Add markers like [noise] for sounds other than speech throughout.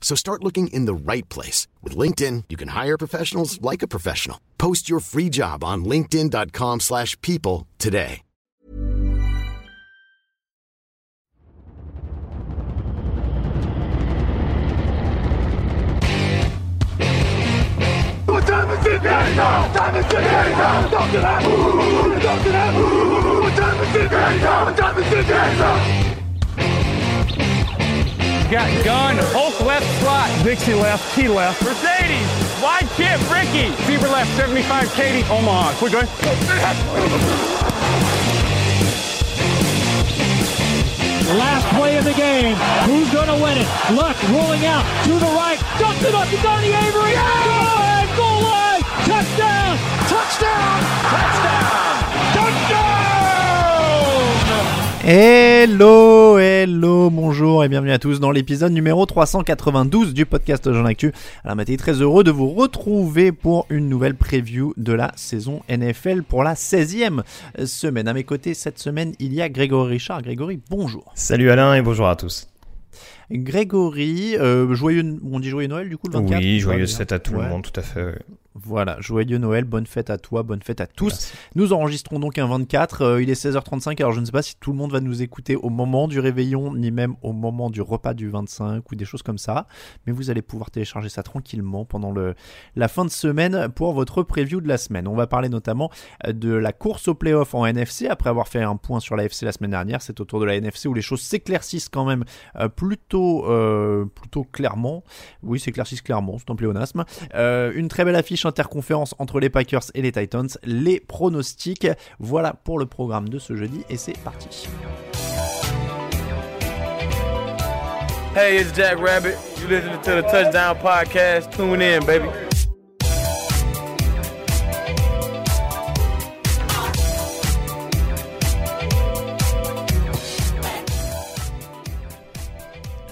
So start looking in the right place. With LinkedIn, you can hire professionals like a professional. Post your free job on linkedin.com slash people today. What time is it now? Time is it now? Talk to that. What time is it? What time is it now? Got gun, Hulk left slot, Dixie left, T left. Mercedes, wide chip, Ricky, Fever left, 75, Katie, Omaha. Quick going. Last play of the game. Who's going to win it? Luck rolling out to the right. Dumps it up to Donnie Avery. Goal line, goal line. Touchdown. Touchdown. Touchdown. Hello, hello, bonjour et bienvenue à tous dans l'épisode numéro 392 du podcast Jean Actu. Alors Mathieu, très heureux de vous retrouver pour une nouvelle preview de la saison NFL pour la 16e semaine. À mes côtés cette semaine, il y a Grégory Richard. Grégory, bonjour. Salut Alain et bonjour à tous. Grégory, euh, joyeux, on dit joyeux Noël du coup le 24 Oui, joyeux Ouais, fête à tout ouais. le monde, tout à fait. Voilà, joyeux Noël, bonne fête à toi, bonne fête à tous. Merci. Nous enregistrons donc un 24, euh, il est 16h35, alors je ne sais pas si tout le monde va nous écouter au moment du réveillon, ni même au moment du repas du 25 ou des choses comme ça, mais vous allez pouvoir télécharger ça tranquillement pendant le, la fin de semaine pour votre preview de la semaine. On va parler notamment euh, de la course au playoff en NFC, après avoir fait un point sur la FC la semaine dernière, c'est au tour de la NFC où les choses s'éclaircissent quand même euh, plutôt, euh, plutôt clairement. Oui, s'éclaircissent clairement, c'est un pléonasme. Une très belle affiche interconférence entre les Packers et les Titans. Les pronostics, voilà pour le programme de ce jeudi et c'est parti. Hey, it's Jack Rabbit. You listening to the Touchdown Podcast? Tune in, baby.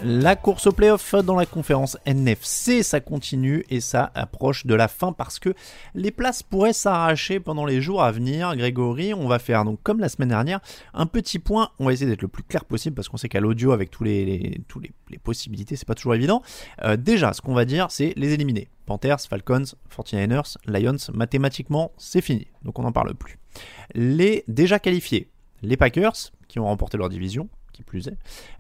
La course au playoff dans la conférence NFC, ça continue et ça approche de la fin parce que les places pourraient s'arracher pendant les jours à venir. Grégory, on va faire donc comme la semaine dernière un petit point. On va essayer d'être le plus clair possible parce qu'on sait qu'à l'audio avec tous les, tous les, possibilités, c'est pas toujours évident. Euh, déjà, ce qu'on va dire, c'est les éliminer. Panthers, Falcons, 49ers, Lions, mathématiquement, c'est fini. Donc on n'en parle plus. Les déjà qualifiés, les Packers qui ont remporté leur division, qui plus est,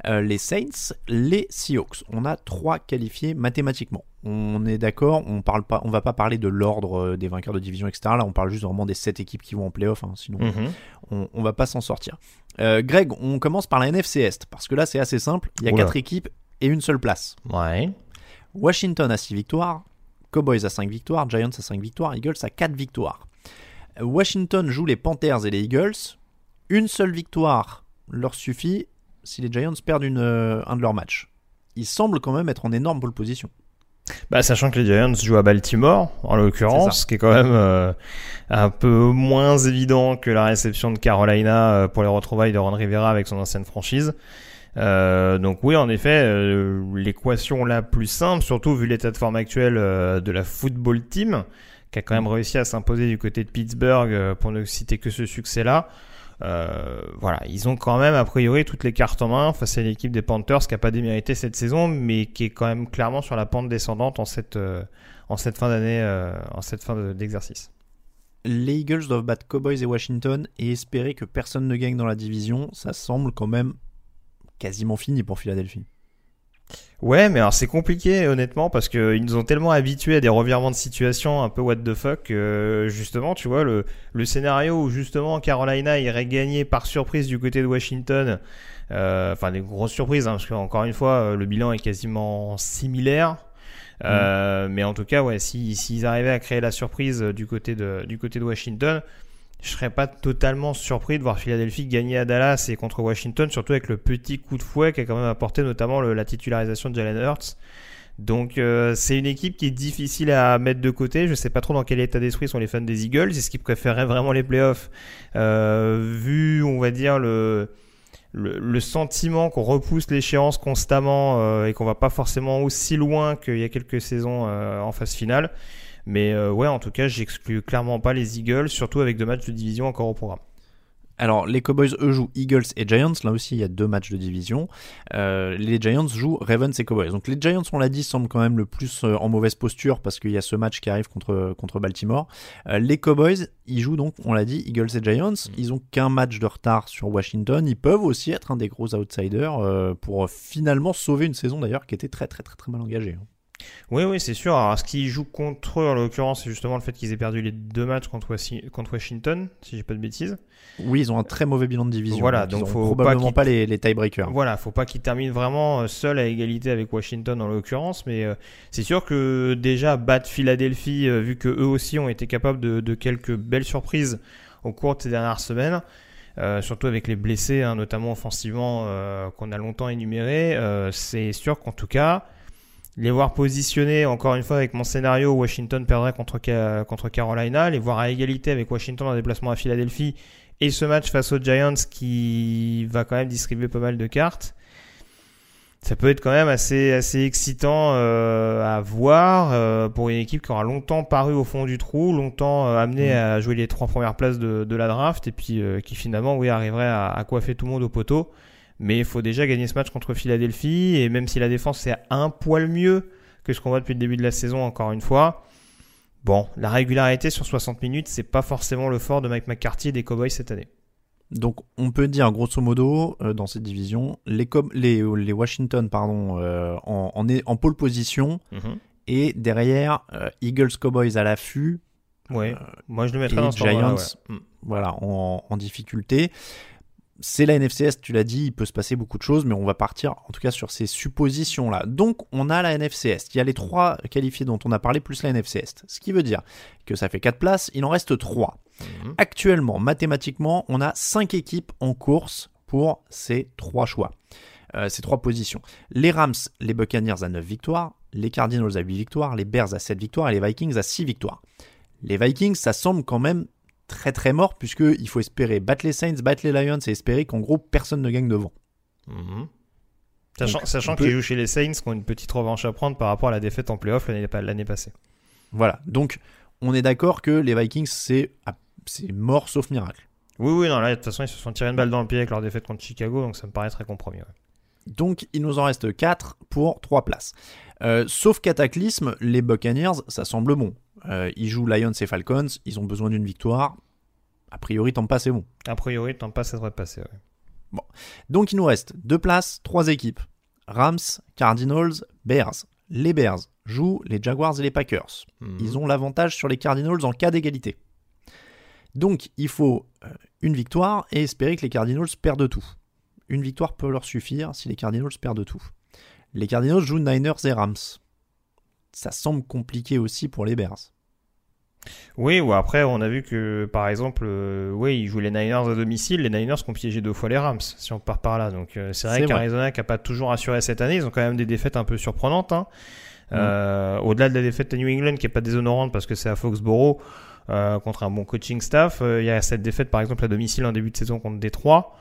euh, les Saints, les Seahawks. On a trois qualifiés mathématiquement. On est d'accord, on parle pas, on va pas parler de l'ordre euh, des vainqueurs de division, etc. Là, on parle juste vraiment des sept équipes qui vont en playoff, hein, sinon Mhm. on, on va pas s'en sortir. Euh, Greg, on commence par la NFC Est, parce que là c'est assez simple, il y a Oula. quatre équipes et une seule place. Ouais. Washington a 6 victoires, Cowboys a 5 victoires, Giants a 5 victoires, Eagles a 4 victoires. Washington joue les Panthers et les Eagles. Une seule victoire leur suffit si les Giants perdent une, euh, un de leurs matchs. Ils semblent quand même être en énorme pole position. Bah, sachant que les Giants jouent à Baltimore, en l'occurrence, ce qui est quand même euh, un peu moins évident que la réception de Carolina euh, pour les retrouvailles de Ron Rivera avec son ancienne franchise. Euh, donc oui, en effet, l'équation la plus simple, surtout vu l'état de forme actuel de la football team, qui a quand même réussi à s'imposer du côté de Pittsburgh, pour ne citer que ce succès-là. Euh, voilà, ils ont quand même a priori toutes les cartes en main face à l'équipe des Panthers qui a pas démérité cette saison, mais qui est quand même clairement sur la pente descendante en cette euh, en cette fin d'année, euh, en cette fin de- d'exercice. Les Eagles doivent battre Cowboys et Washington et espérer que personne ne gagne dans la division. Ça semble quand même quasiment fini pour Philadelphie. Ouais, mais alors c'est compliqué honnêtement parce que ils nous ont tellement habitués à des revirements de situation un peu what the fuck que justement, tu vois le le scénario où justement Carolina irait gagner par surprise du côté de Washington, euh, enfin des grosses surprises hein, parce qu'encore une fois euh, le bilan est quasiment similaire. Euh, Mais en tout cas, ouais, s'ils si, s'ils arrivaient à créer la surprise du côté de du côté de Washington, je serais pas totalement surpris de voir Philadelphie gagner à Dallas et contre Washington, surtout avec le petit coup de fouet qui a quand même apporté notamment la titularisation de Jalen Hurts. Donc euh, c'est une équipe qui est difficile à mettre de côté. Je sais pas trop dans quel état d'esprit sont les fans des Eagles. Est-ce qu'ils préféraient vraiment les playoffs? Euh, vu, on va dire le sentiment qu'on repousse l'échéance constamment euh, et qu'on va pas forcément aussi loin qu'il y a quelques saisons en phase finale. Mais euh, ouais, en tout cas, j'exclus clairement pas les Eagles, surtout avec deux matchs de division encore au programme. Alors, les Cowboys, eux, jouent Eagles et Giants. Là aussi, il y a deux matchs de division. Euh, les Giants jouent Ravens et Cowboys. Donc, les Giants, on l'a dit, semblent quand même le plus euh, en mauvaise posture parce qu'il y a ce match qui arrive contre, contre Baltimore. Euh, les Cowboys, ils jouent donc, on l'a dit, Eagles et Giants. Ils ont qu'un match de retard sur Washington. Ils peuvent aussi être un des gros outsiders euh, pour finalement sauver une saison d'ailleurs qui était très, très, très, très mal engagée. Oui, oui, c'est sûr. Alors, ce qui joue contre eux, en l'occurrence, c'est justement le fait qu'ils aient perdu les deux matchs contre, Washington, si j'ai pas de bêtises. Oui, ils ont un très mauvais bilan de division. Voilà, donc ont faut pas probablement pas, les, les tiebreakers. Voilà, faut pas qu'ils terminent vraiment euh, seuls à égalité avec Washington en l'occurrence, mais euh, c'est sûr que déjà battre Philadelphie, euh, vu que eux aussi ont été capables de, de quelques belles surprises au cours de ces dernières semaines, euh, surtout avec les blessés, hein, notamment offensivement, qu'on a longtemps énumérés, c'est sûr qu'en tout cas, les voir positionnés, encore une fois avec mon scénario, où Washington perdrait contre, Ca- contre Carolina, les voir à égalité avec Washington en déplacement à Philadelphie, et ce match face aux Giants qui va quand même distribuer pas mal de cartes. Ça peut être quand même assez, assez excitant euh, à voir euh, pour une équipe qui aura longtemps paru au fond du trou, longtemps euh, amené à jouer les trois premières places de, de la draft et puis qui finalement oui, arriverait à, à coiffer tout le monde au poteau. Mais il faut déjà gagner ce match contre Philadelphie et même si la défense c'est un poil mieux que ce qu'on voit depuis le début de la saison encore une fois, bon, la régularité sur 60 minutes c'est pas forcément le fort de Mike McCarthy et des Cowboys cette année. Donc on peut dire grosso modo euh, dans cette division les, com- les, les Washington pardon euh, en, en, est- en pole position et derrière euh, Eagles Cowboys à l'affût Ouais, moi je le mettrais et dans ce Giants ouais. Mm. voilà en, en difficulté. C'est la NFCS, tu l'as dit, il peut se passer beaucoup de choses, mais on va partir en tout cas sur ces suppositions-là. Donc on a la NFCS, il y a les trois qualifiés dont on a parlé, plus la NFCS. Ce qui veut dire que ça fait 4 places, il en reste 3. Mhm. Actuellement, mathématiquement, on a 5 équipes en course pour ces trois choix, euh, ces trois positions. Les Rams, les Buccaneers à 9 victoires, les Cardinals à 8 victoires, les Bears à 7 victoires et les Vikings à 6 victoires. Les Vikings, ça semble quand même très très mort puisque il faut espérer battre les Saints, battre les Lions et espérer qu'en gros personne ne gagne devant. Mhm. Sachant, sachant peut- qu'ils jouent chez les Saints, qui ont une petite revanche à prendre par rapport à la défaite en playoff l'année l'année passée. Voilà, donc on est d'accord que les Vikings c'est c'est mort sauf miracle. Oui, oui, non, là, de toute façon, ils se sont tirés une balle dans le pied avec leur défaite contre Chicago, donc ça me paraît très compromis. ouais. Donc il nous en reste 4 pour 3 places. Euh, sauf cataclysme, les Buccaneers, ça semble bon. Euh, ils jouent Lions et Falcons, ils ont besoin d'une victoire. A priori, tant pas, c'est bon. A priori, tant pas, ça devrait passer. ouais. Donc il nous reste 2 places, 3 équipes. Rams, Cardinals, Bears. Les Bears jouent les Jaguars et les Packers. Mhm. Ils ont l'avantage sur les Cardinals en cas d'égalité. Donc il faut euh, une victoire et espérer que les Cardinals perdent tout. Une victoire peut leur suffire si les Cardinals perdent tout. Les Cardinals jouent Niners et Rams. Ça semble compliqué aussi pour les Bears. Oui, ou après, on a vu que, par exemple, euh, oui, ils jouent les Niners à domicile. Les Niners qui ont piégé deux fois les Rams, si on part par là. Donc, euh, c'est vrai qu'Arizona qui n'a pas toujours assuré cette année, ils ont quand même des défaites un peu surprenantes. hein. Euh, Au-delà de la défaite à New England, qui est pas déshonorante parce que c'est à Foxborough contre un bon coaching staff, il y a cette défaite, par exemple, à domicile en début de saison contre Détroit.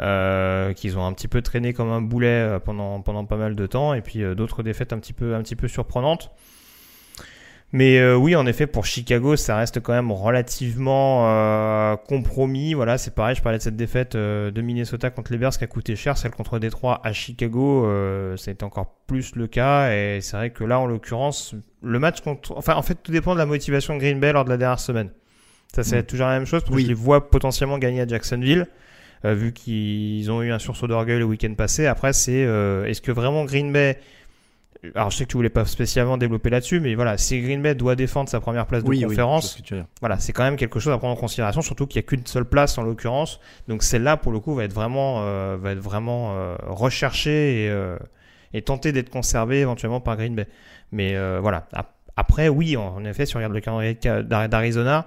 Euh, qu'ils ont un petit peu traîné comme un boulet euh, pendant pendant pas mal de temps et puis euh, d'autres défaites un petit peu un petit peu surprenantes mais euh, oui, en effet, pour Chicago, ça reste quand même relativement euh, compromis. Voilà, c'est pareil, je parlais de cette défaite euh, de Minnesota contre les Bears qui a coûté cher, celle contre Détroit à Chicago, ça a été encore plus le cas. Et c'est vrai que là, en l'occurrence, le match contre... Enfin, en fait, tout dépend de la motivation de Green Bay lors de la dernière semaine. Ça, c'est Mm. toujours la même chose, parce que Oui. je les vois potentiellement gagner à Jacksonville. Euh, vu qu'ils ont eu un sursaut d'orgueil le week-end passé. Après, c'est euh, est-ce que vraiment Green Bay alors je sais que tu voulais pas spécialement développer là-dessus, mais voilà, si Green Bay doit défendre sa première place de Oui, conférence, ce que voilà, c'est quand même quelque chose à prendre en considération, surtout qu'il n'y a qu'une seule place en l'occurrence. Donc celle-là, pour le coup, va être vraiment, euh, va être vraiment euh, recherchée et, euh, et tentée d'être conservée éventuellement par Green Bay. Mais euh, voilà. Ap- Après, oui, en effet, si on regarde le calendrier d'Arizona,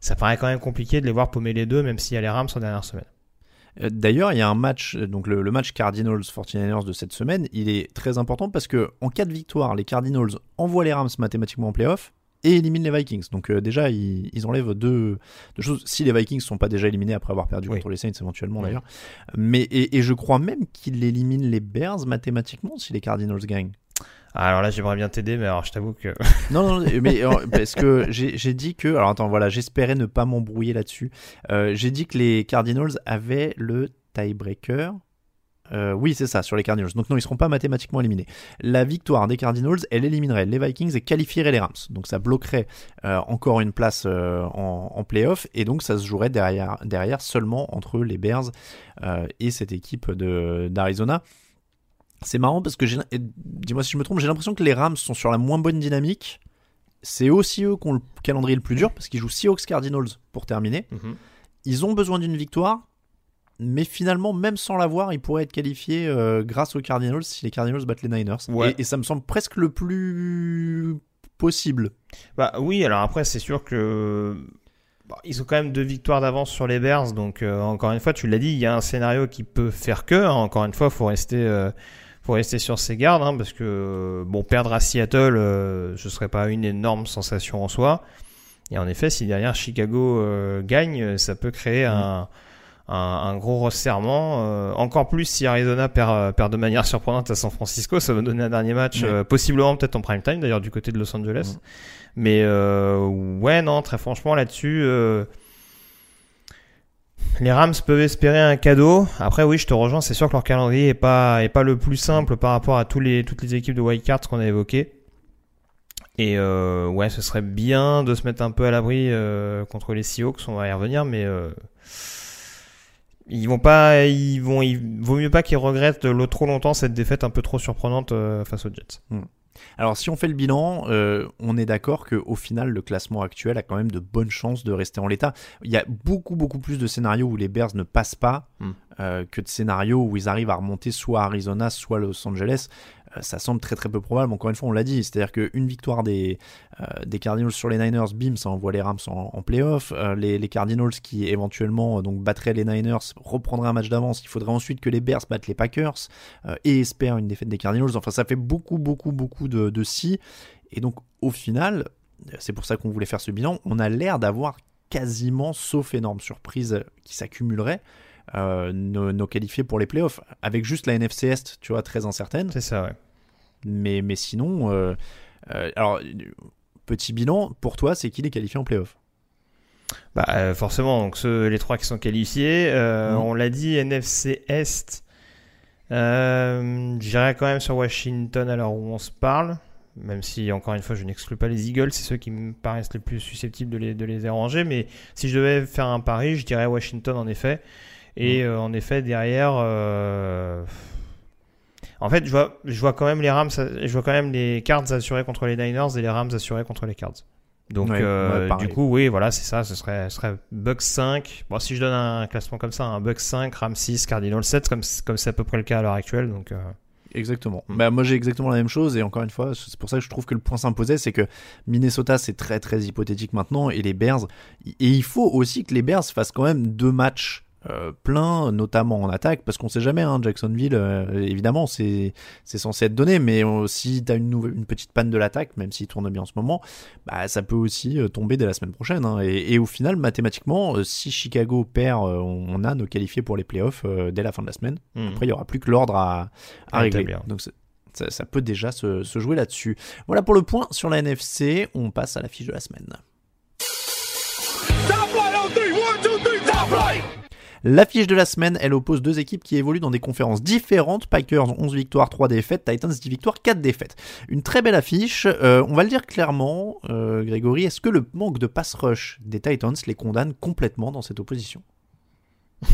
ça paraît quand même compliqué de les voir paumer les deux, même s'il y a les Rams en dernière semaine. Euh, D'ailleurs, il y a un match, euh, donc le, le match Cardinals 49ers de cette semaine, il est très important parce que en cas de victoire, les Cardinals envoient les Rams mathématiquement en playoff et éliminent les Vikings. Donc euh, déjà, ils, ils enlèvent deux, deux choses. Si les Vikings sont pas déjà éliminés après avoir perdu Oui. contre les Saints éventuellement Oui. d'ailleurs, mais et, et je crois même qu'ils éliminent les Bears mathématiquement si les Cardinals gagnent. Ah, Alors là, j'aimerais bien t'aider, mais alors je t'avoue que Non, non, [laughs] mais euh, parce que j'ai dit que. Alors attends, voilà, j'espérais ne pas m'embrouiller là-dessus. Euh, j'ai dit que les Cardinals avaient le tiebreaker. Euh, oui, c'est ça, sur les Cardinals. Donc non, ils seront pas mathématiquement éliminés. La victoire des Cardinals, elle éliminerait les Vikings et qualifierait les Rams. Donc ça bloquerait euh, encore une place euh, en, en playoff et donc ça se jouerait derrière, derrière seulement entre les Bears et cette équipe d'Arizona. C'est marrant parce que j'ai, dis-moi si je me trompe, j'ai l'impression que les Rams sont sur la moins bonne dynamique. C'est aussi eux qui ont le calendrier le plus dur parce qu'ils jouent Seahawks Cardinals pour terminer. Ils ont besoin d'une victoire, mais finalement, même sans l'avoir, ils pourraient être qualifiés euh, grâce aux Cardinals si les Cardinals battent les Niners. Ouais. Et, et ça me semble presque le plus possible. Bah oui, alors après, c'est sûr que. bah, ils ont quand même deux victoires d'avance sur les Bears, donc euh, encore une fois, tu l'as dit, il y a un scénario qui peut faire que. hein. encore une fois, faut rester, euh, faut rester sur ses gardes, hein, parce que bon, perdre à Seattle, euh, ce serait pas une énorme sensation en soi. Et en effet, si derrière Chicago euh, gagne, ça peut créer un, un, un gros resserrement. euh, encore plus si Arizona perd, euh, perd de manière [laughs] surprenante à San Francisco, ça va donner un dernier match, Ouais. euh, possiblement peut-être en prime time d'ailleurs du côté de Los Angeles. Mais euh, ouais, non, très franchement là-dessus, euh, les Rams peuvent espérer un cadeau. Après, oui, je te rejoins, c'est sûr que leur calendrier est pas est pas le plus simple par rapport à tous les toutes les équipes de wildcards qu'on a évoquées. Et euh, ouais, ce serait bien de se mettre un peu à l'abri euh, contre les Seahawks, on va y revenir, mais euh, ils vont pas, ils vont, il vaut mieux pas qu'ils regrettent trop longtemps cette défaite un peu trop surprenante face aux Jets. Alors, si on fait le bilan, euh, on est d'accord qu'au final, le classement actuel a quand même de bonnes chances de rester en l'état. Il y a beaucoup, beaucoup plus de scénarios où les Bears ne passent pas Hmm. euh, que de scénarios où ils arrivent à remonter soit Arizona, soit Los Angeles. Euh, ça semble très, très peu probable. Encore une fois, on l'a dit. C'est-à-dire qu'une victoire des, euh, Cardinals sur les Niners, bim, ça envoie les Rams en, en playoff. Euh, les, Cardinals qui éventuellement donc battraient les Niners reprendraient un match d'avance. Il faudrait ensuite que les Bears battent les Packers et espèrent une défaite des Cardinals. Enfin, ça fait beaucoup, beaucoup, beaucoup de, de si. Et donc, au final, c'est pour ça qu'on voulait faire ce bilan, on a l'air d'avoir quasiment, sauf énorme surprise qui s'accumulerait, nos, nos qualifiés pour les playoffs. Avec juste la NFC Est, tu vois, très incertaine. C'est ça, ouais. Mais, mais sinon, euh, euh, alors, petit bilan, pour toi, c'est qui les qualifiés en playoffs Bah euh, forcément, donc ceux, les trois qui sont qualifiés, euh, Mhm. on l'a dit, NFC Est. Euh, J'irai quand même sur Washington à l'heure où on se parle, même si encore une fois je n'exclus pas les Eagles, c'est ceux qui me paraissent les plus susceptibles de les, de les déranger. Mais si je devais faire un pari, je dirais Washington en effet. Et euh, en effet derrière, euh, en fait je vois, je vois quand même les Rams, je vois quand même les Cards assurés contre les Niners et les Rams assurés contre les Cards. Donc Ouais, euh, ouais, du coup oui voilà c'est ça ce serait ce serait Bucks 5 bon si je donne un classement comme ça un Bucks 5 Rams 6 Cardinals 7 comme comme c'est à peu près le cas à l'heure actuelle donc Exactement. Mm. Bah, moi, j'ai exactement la même chose. Et encore une fois, c'est pour ça que je trouve que le point s'imposait. C'est que Minnesota, c'est très, très hypothétique maintenant. Et les Bears. Et il faut aussi que les Bears fassent quand même deux matchs. Euh, pleins, notamment en attaque, parce qu'on sait jamais, hein, Jacksonville, euh, évidemment, c'est c'est censé être donné, mais euh, si t'as une, nouvelle- une petite panne de l'attaque, même s'il tourne bien en ce moment, bah, ça peut aussi euh, tomber dès la semaine prochaine. hein. et, et au final, mathématiquement, euh, si Chicago perd, euh, on on a nos qualifiés pour les playoffs euh, dès la fin de la semaine. hmm. Après, il y aura plus que l'ordre à, à À régler. Donc, ça, ça peut déjà se, se jouer là-dessus. Voilà pour le point sur la NFC. On passe à la fiche de la semaine. Top flight on three. One, two, three. Top flight. La fiche de la semaine, elle oppose deux équipes qui évoluent dans des conférences différentes. Packers 11 victoires, 3 défaites. Titans 10 victoires, 4 défaites. Une très belle affiche. Euh, on va le dire clairement, euh, Grégory, est-ce que le manque de pass rush des Titans les condamne complètement dans cette opposition? [laughs]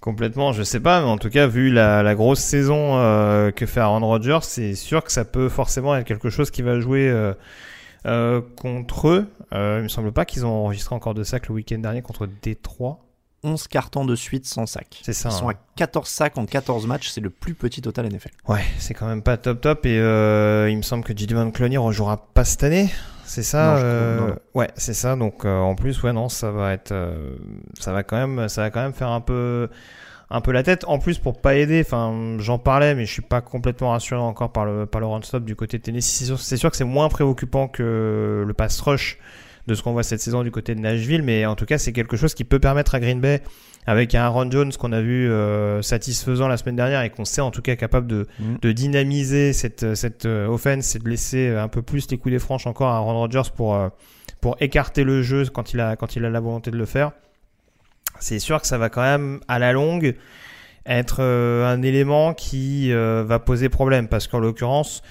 Complètement, je sais pas, mais en tout cas, vu la, grosse saison euh, que fait Aaron Rodgers, c'est sûr que ça peut forcément être quelque chose qui va jouer contre eux. Il me semble pas qu'ils ont enregistré encore de sacs le week-end dernier contre Détroit. 11 cartons de suite sans sac. C'est ça, Ils sont hein. à 14 sacs en 14 matchs, c'est le plus petit total NFL. Ouais, c'est quand même pas top top et euh, il me semble que Jalen Clowney rejouera pas cette année. C'est ça Non, euh, non, non. Ouais, c'est ça. Donc euh, en plus, ouais, non, ça va être, euh, ça va quand même, ça va quand même faire un peu, un peu la tête. En plus, pour pas aider, enfin, j'en parlais, mais je suis pas complètement rassuré encore par le, par le run stop du côté de Tennessee. C'est sûr, c'est sûr que c'est moins préoccupant que le pass rush de ce qu'on voit cette saison du côté de Nashville, mais en tout cas, c'est quelque chose qui peut permettre à Green Bay, avec un Aaron Jones qu'on a vu euh, satisfaisant la semaine dernière et qu'on sait en tout cas capable de, de dynamiser cette, cette euh, offense et de laisser un peu plus les coups des franches encore à Aaron Rodgers pour, euh, pour écarter le jeu quand il, a, quand il a la volonté de le faire. C'est sûr que ça va quand même, à la longue, être euh, un élément qui euh, va poser problème parce qu'en l'occurrence,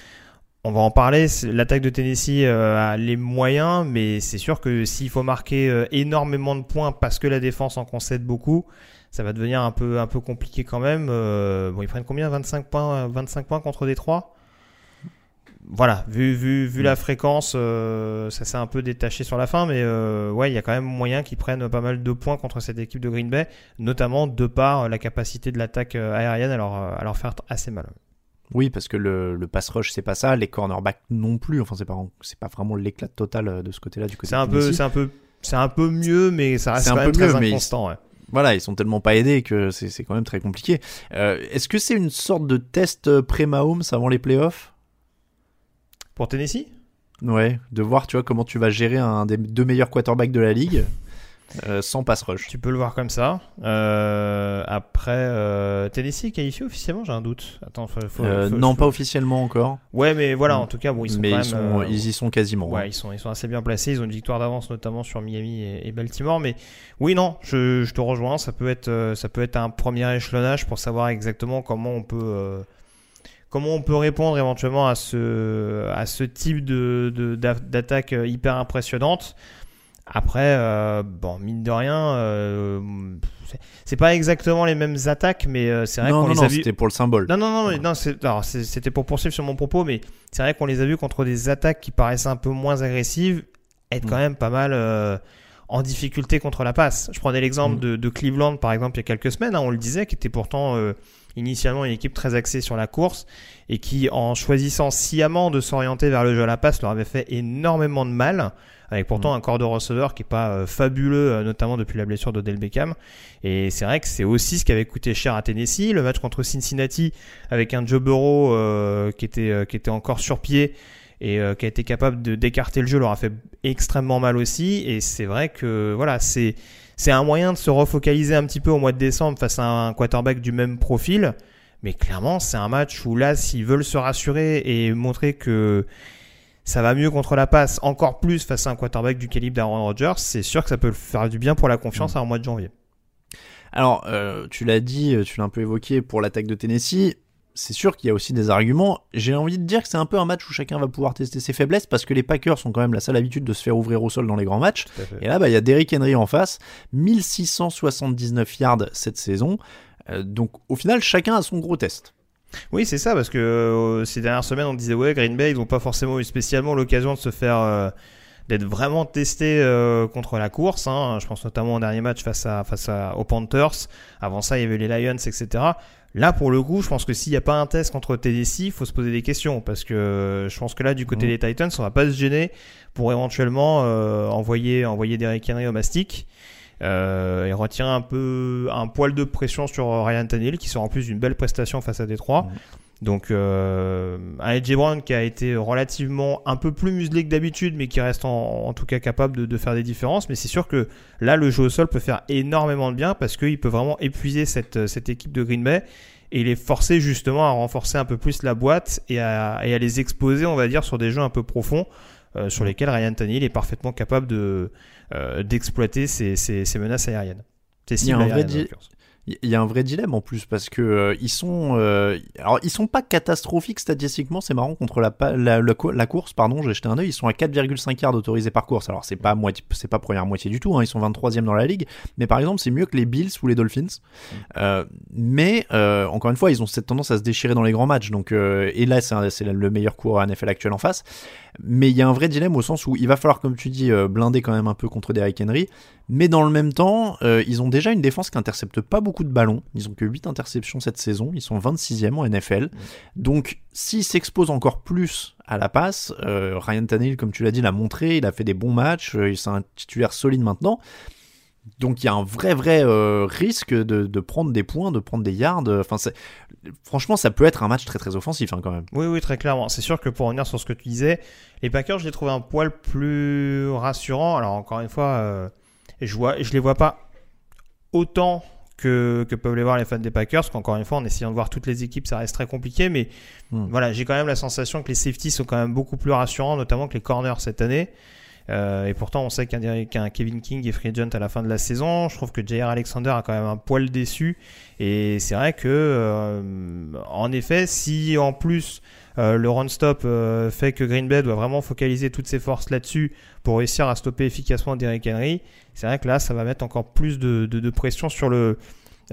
on va en parler, l'attaque de Tennessee euh, a les moyens, mais c'est sûr que s'il faut marquer euh, énormément de points parce que la défense en concède beaucoup, ça va devenir un peu, un peu compliqué quand même. Euh, bon, ils prennent combien? 25 points, 25 points contre Détroit? Voilà, vu, vu, vu la fréquence, euh, ça s'est un peu détaché sur la fin, mais euh, ouais, il y a quand même moyen qu'ils prennent pas mal de points contre cette équipe de Green Bay, notamment de par la capacité de l'attaque euh, aérienne à leur, à leur faire assez mal. Oui, parce que le, le pass rush, c'est pas ça, les cornerbacks non plus. Enfin, c'est pas, c'est pas vraiment l'éclat total euh, de ce côté-là du côté C'est un peu, c'est un peu, c'est un peu mieux, mais ça reste quand même très mieux, inconstant. ouais. Voilà, ils sont tellement pas aidés que c'est c'est quand même très compliqué. Euh, Est-ce que c'est une sorte de test euh, pré-Mahomes avant les playoffs? Pour Tennessee? Ouais, de voir, tu vois, comment tu vas gérer un des deux meilleurs quarterbacks de la ligue euh, sans pass rush. Tu peux le voir comme ça. Euh, après, euh, Tennessee est qualifié officiellement, j'ai un doute. Attends, faut, faut- Euh, faut- non, faut- pas officiellement encore. Ouais, mais voilà, en tout cas, bon, ils sont mais quand ils, même, sont, euh, ils y sont quasiment. Ouais, hein. ils sont, ils sont assez bien placés. Ils ont une victoire d'avance, notamment sur Miami et, et Baltimore. Mais oui, non, je, je te rejoins. Ça peut être, ça peut être un premier échelonnage pour savoir exactement comment on peut, euh, comment on peut répondre éventuellement à ce, à ce type de, de- d'a- d'attaque euh, hyper impressionnante. Après, euh, bon, mine de rien, euh, c'est- pas exactement les mêmes attaques, mais euh, c'est vrai qu'on les non, a vus. c'était pour le symbole. Non, non, non, non, c'était pour poursuivre sur mon propos, mais c'est vrai qu'on les a vus contre des attaques qui paraissaient un peu moins agressives, être quand Mm. même pas mal euh, en difficulté contre la passe. Je prenais l'exemple Mm. de, de Cleveland, par exemple, il y a quelques semaines, hein, on le disait, qui était pourtant euh, initialement une équipe très axée sur la course et qui, en choisissant sciemment de s'orienter vers le jeu à la passe, leur avait fait énormément de mal. Avec pourtant Mm. un corps de receveur qui est pas euh, fabuleux, euh, notamment depuis la blessure d'Odell Beckham. Et c'est vrai que c'est aussi ce qui avait coûté cher à Tennessee. Le match contre Cincinnati, avec un Joe Burrow euh, qui était qui était encore sur pied et euh, qui a été capable de d'écarter le jeu leur a fait extrêmement mal aussi et c'est vrai que voilà c'est c'est un moyen de se refocaliser un petit peu au mois de décembre face à un quarterback du même profil mais clairement c'est un match où là s'ils veulent se rassurer et montrer que ça va mieux contre la passe encore plus face à un quarterback du calibre d'Aaron Rodgers c'est sûr que ça peut faire du bien pour la confiance à un mois de janvier Alors, euh, tu l'as dit, euh, tu l'as un peu évoqué pour l'attaque de Tennessee. C'est sûr qu'il y a aussi des arguments. J'ai envie de dire que c'est un peu un match où chacun va pouvoir tester ses faiblesses parce que les Packers sont quand même la seule habitude de se faire ouvrir au sol dans les grands matchs. Et là, bah, il y a Derrick Henry en face, 1679 yards cette saison. Euh, donc, au final, chacun a son gros test. Oui, c'est ça, parce que euh, ces dernières semaines, on disait, ouais, Green Bay, ils n'ont pas forcément eu spécialement l'occasion de se faire. euh, d'être vraiment testés euh, contre la course. hein. Je pense notamment au dernier match face, à, face à, aux Panthers. Avant ça, il y avait les Lions, etc. Là, pour le coup, je pense que s'il n'y a pas un test contre Tennessee, il faut se poser des questions. Parce que je pense que là, du côté Mhm. des Titans, on va pas se gêner pour éventuellement envoyer, envoyer Derrick Henry au mastic. Euh, et retirer un peu un poil de pression sur Ryan Tannehill qui sort en plus d'une belle prestation face à Détroit. Mhm. Donc euh, un AJ Brown qui a été relativement un peu plus muselé que d'habitude, mais qui reste en, en tout cas capable de, de faire des différences. Mais c'est sûr que là, le jeu au sol peut faire énormément de bien parce qu'il peut vraiment épuiser cette, cette équipe de Green Bay et les forcer justement à renforcer un peu plus la boîte et à, et à les exposer, on va dire, sur des jeux un peu profonds. euh, sur lesquels Ryan Tannehill est parfaitement capable de euh, d'exploiter ces, ces, ces menaces aériennes. Ces cibles aériennes, en. Il y a un vrai dilemme en plus parce que euh, ils sont euh, alors ils sont pas catastrophiques statistiquement c'est marrant contre la, la, la, course pardon j'ai jeté un œil ils sont à 4,5 yards autorisés par course alors c'est pas moitié c'est pas première moitié du tout hein, ils sont 23e dans la ligue mais par exemple c'est mieux que les Bills ou les Dolphins mm. euh, mais encore une fois ils ont cette tendance à se déchirer dans les grands matchs donc et là c'est le meilleur coureur NFL actuel en face mais il y a un vrai dilemme au sens où il va falloir, comme tu dis, blinder quand même un peu contre Derrick Henry. Mais dans le même temps, euh, ils ont déjà une défense qui intercepte pas beaucoup de ballons. Ils ont que 8 interceptions cette saison. Ils sont 26e en NFL. Donc, s'ils s'exposent encore plus à la passe, euh, Ryan Tannehill, comme tu l'as dit, l'a montré. Il a fait des bons matchs. il c'est un titulaire solide maintenant. Donc il y a un vrai vrai euh, risque de, prendre des points, de prendre des yards. Enfin, franchement, ça peut être un match très très offensif hein, quand même. Oui, oui, très clairement. C'est sûr que pour revenir sur ce que tu disais, les Packers, je les trouve un poil plus rassurants. Alors encore une fois, euh, je vois, je les vois pas autant que, peuvent les voir les fans des Packers. Parce qu'encore une fois, en essayant de voir toutes les équipes, ça reste très compliqué. Mais hmm. voilà, j'ai quand même la sensation que les safeties sont quand même beaucoup plus rassurants, notamment que les corners cette année. Euh, et pourtant, on sait qu'un Kevin King est free agent à la fin de la saison. Je trouve que J.R. Alexander a quand même un poil déçu. Et c'est vrai que, euh, en effet, si en plus euh, le run-stop fait que Green Bay doit vraiment focaliser toutes ses forces là-dessus pour réussir à stopper efficacement Derrick Henry, c'est vrai que là, ça va mettre encore plus de, pression sur le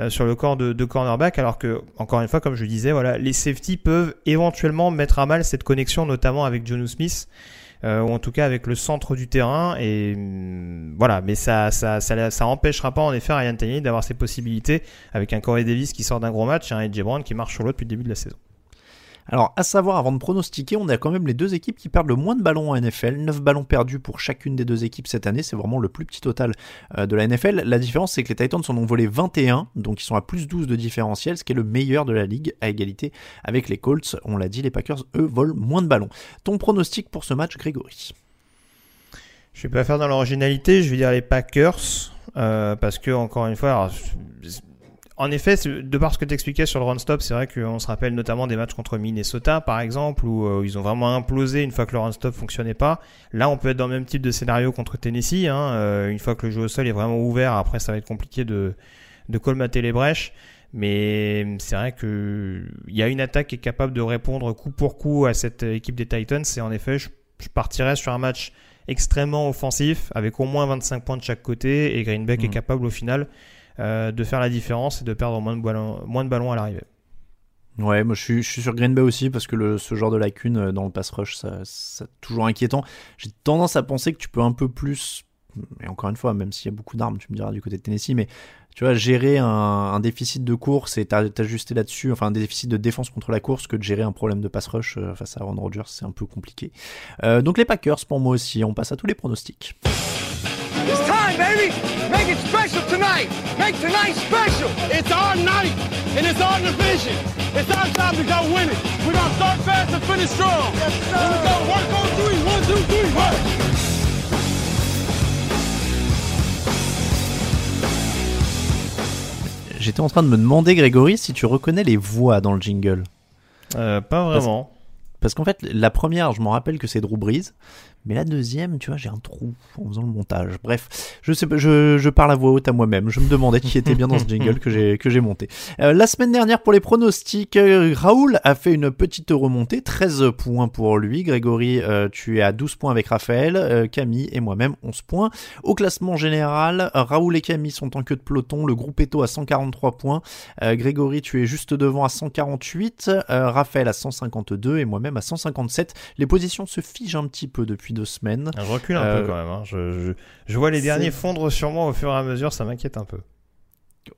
sur le corps de, de, cornerback, alors que, encore une fois, comme je disais, voilà, les safety peuvent éventuellement mettre à mal cette connexion, notamment avec Jonu Smith. Euh, ou en tout cas avec le centre du terrain. Et mm, voilà, mais ça, ça, ça, ça empêchera pas en effet Ryan Tannehill d'avoir ses possibilités avec un Corey Davis qui sort d'un gros match et un AJ Brown qui marche sur l'autre depuis le début de la saison. Alors, à savoir, avant de pronostiquer, on a quand même les deux équipes qui perdent le moins de ballons en NFL. 9 ballons perdus pour chacune des deux équipes cette année. C'est vraiment le plus petit total euh, de la NFL. La différence, c'est que les Titans en ont volé 21, donc ils sont à plus 12 de différentiel, ce qui est le meilleur de la ligue, à égalité avec les Colts. On l'a dit, les Packers, eux, volent moins de ballons. Ton pronostic pour ce match, Grégory? Je vais pas faire dans l'originalité, je vais dire les Packers. Euh, parce que encore une fois, en effet, de par ce que tu expliquais sur le run-stop, c'est vrai qu'on se rappelle notamment des matchs contre Minnesota, par exemple, où euh, ils ont vraiment implosé une fois que le run-stop fonctionnait pas. Là, on peut être dans le même type de scénario contre Tennessee. Hein, euh, une fois que le jeu au sol est vraiment ouvert, après, ça va être compliqué de, de colmater les brèches. Mais c'est vrai que il y a une attaque qui est capable de répondre coup pour coup à cette équipe des Titans. Et en effet, je, je partirais sur un match extrêmement offensif, avec au moins 25 points de chaque côté, et Greenback est mm. capable au final de faire la différence et de perdre moins de ballons, moins de à l'arrivée. Ouais, moi je suis, suis sur Green Bay aussi parce que ce genre de lacune euh, dans le pass rush, ça, toujours inquiétant. J'ai tendance à penser que tu peux un peu plus, et encore une fois, même s'il y a beaucoup d'armes, tu me diras du côté de Tennessee, mais tu vois, gérer un, déficit de course et t'ajuster là-dessus, enfin un déficit de défense contre la course que de gérer un problème de pass rush euh, face à Aaron Rodgers, c'est un peu compliqué. donc les Packers pour moi aussi, on passe à tous les pronostics. It's time, baby. Make it special tonight. Make tonight special. It's our night, and it's our division. It's our time to go win it. We're gonna start fast and finish strong. Yes, sir. And we're gonna work on three. One, two, three, work. J'étais en train de me demander, Grégory, si tu reconnais les voix dans le jingle. Euh, pas vraiment. Parce, parce qu'en fait, la première, je m'en rappelle que c'est Drew Brees, mais la deuxième, tu vois, j'ai un trou en faisant le montage. Bref, je sais je, je parle à voix haute à moi-même. Je me demandais qui était bien dans ce [laughs] jingle que j'ai que j'ai monté. Euh, la semaine dernière pour les pronostics, euh, Raoul a fait une petite remontée, 13 points pour lui. Grégory, euh, tu es à 12 points avec Raphaël, Camille et moi-même 11 points. Au classement général, Raoul et Camille sont en queue de peloton, le groupe Eto à 143 points. Grégory, tu es juste devant à 148, Raphaël à 152 et moi-même à 157. Les positions se figent un petit peu depuis deux semaines. Je recule un peu euh, quand même. Hein. Je, je, vois les derniers fondre sur moi au fur et à mesure, ça m'inquiète un peu.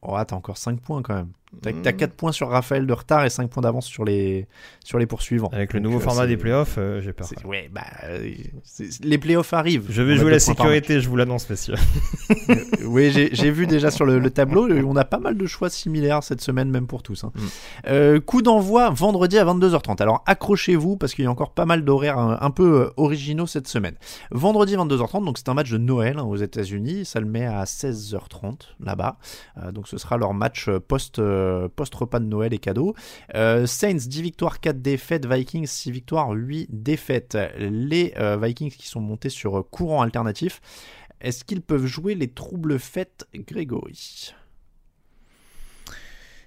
Oh, t'as encore 5 points quand même. T'as as 4 points sur Raphaël de retard et 5 points d'avance sur les, sur les poursuivants. Avec le nouveau euh, format des playoffs, euh, j'ai peur. Ouais, bah, les playoffs arrivent. Je vais jouer la sécurité, je vous l'annonce, messieurs. [laughs] oui, j'ai vu déjà sur le, tableau, [laughs] on a pas mal de choix similaires cette semaine, même pour tous. Hein. Mm. Euh, coup d'envoi vendredi à 22h30. Alors accrochez-vous parce qu'il y a encore pas mal d'horaires un, peu originaux cette semaine. Vendredi 22h30, donc c'est un match de Noël hein, aux États-Unis. Ça le met à 16h30 là-bas. donc ce sera leur match post euh, post-repas de Noël et cadeaux. Euh, Saints 10 victoires, 4 défaites. Vikings 6 victoires, 8 défaites. Les euh, Vikings qui sont montés sur courant alternatif. Est-ce qu'ils peuvent jouer les troubles faits, Grégory?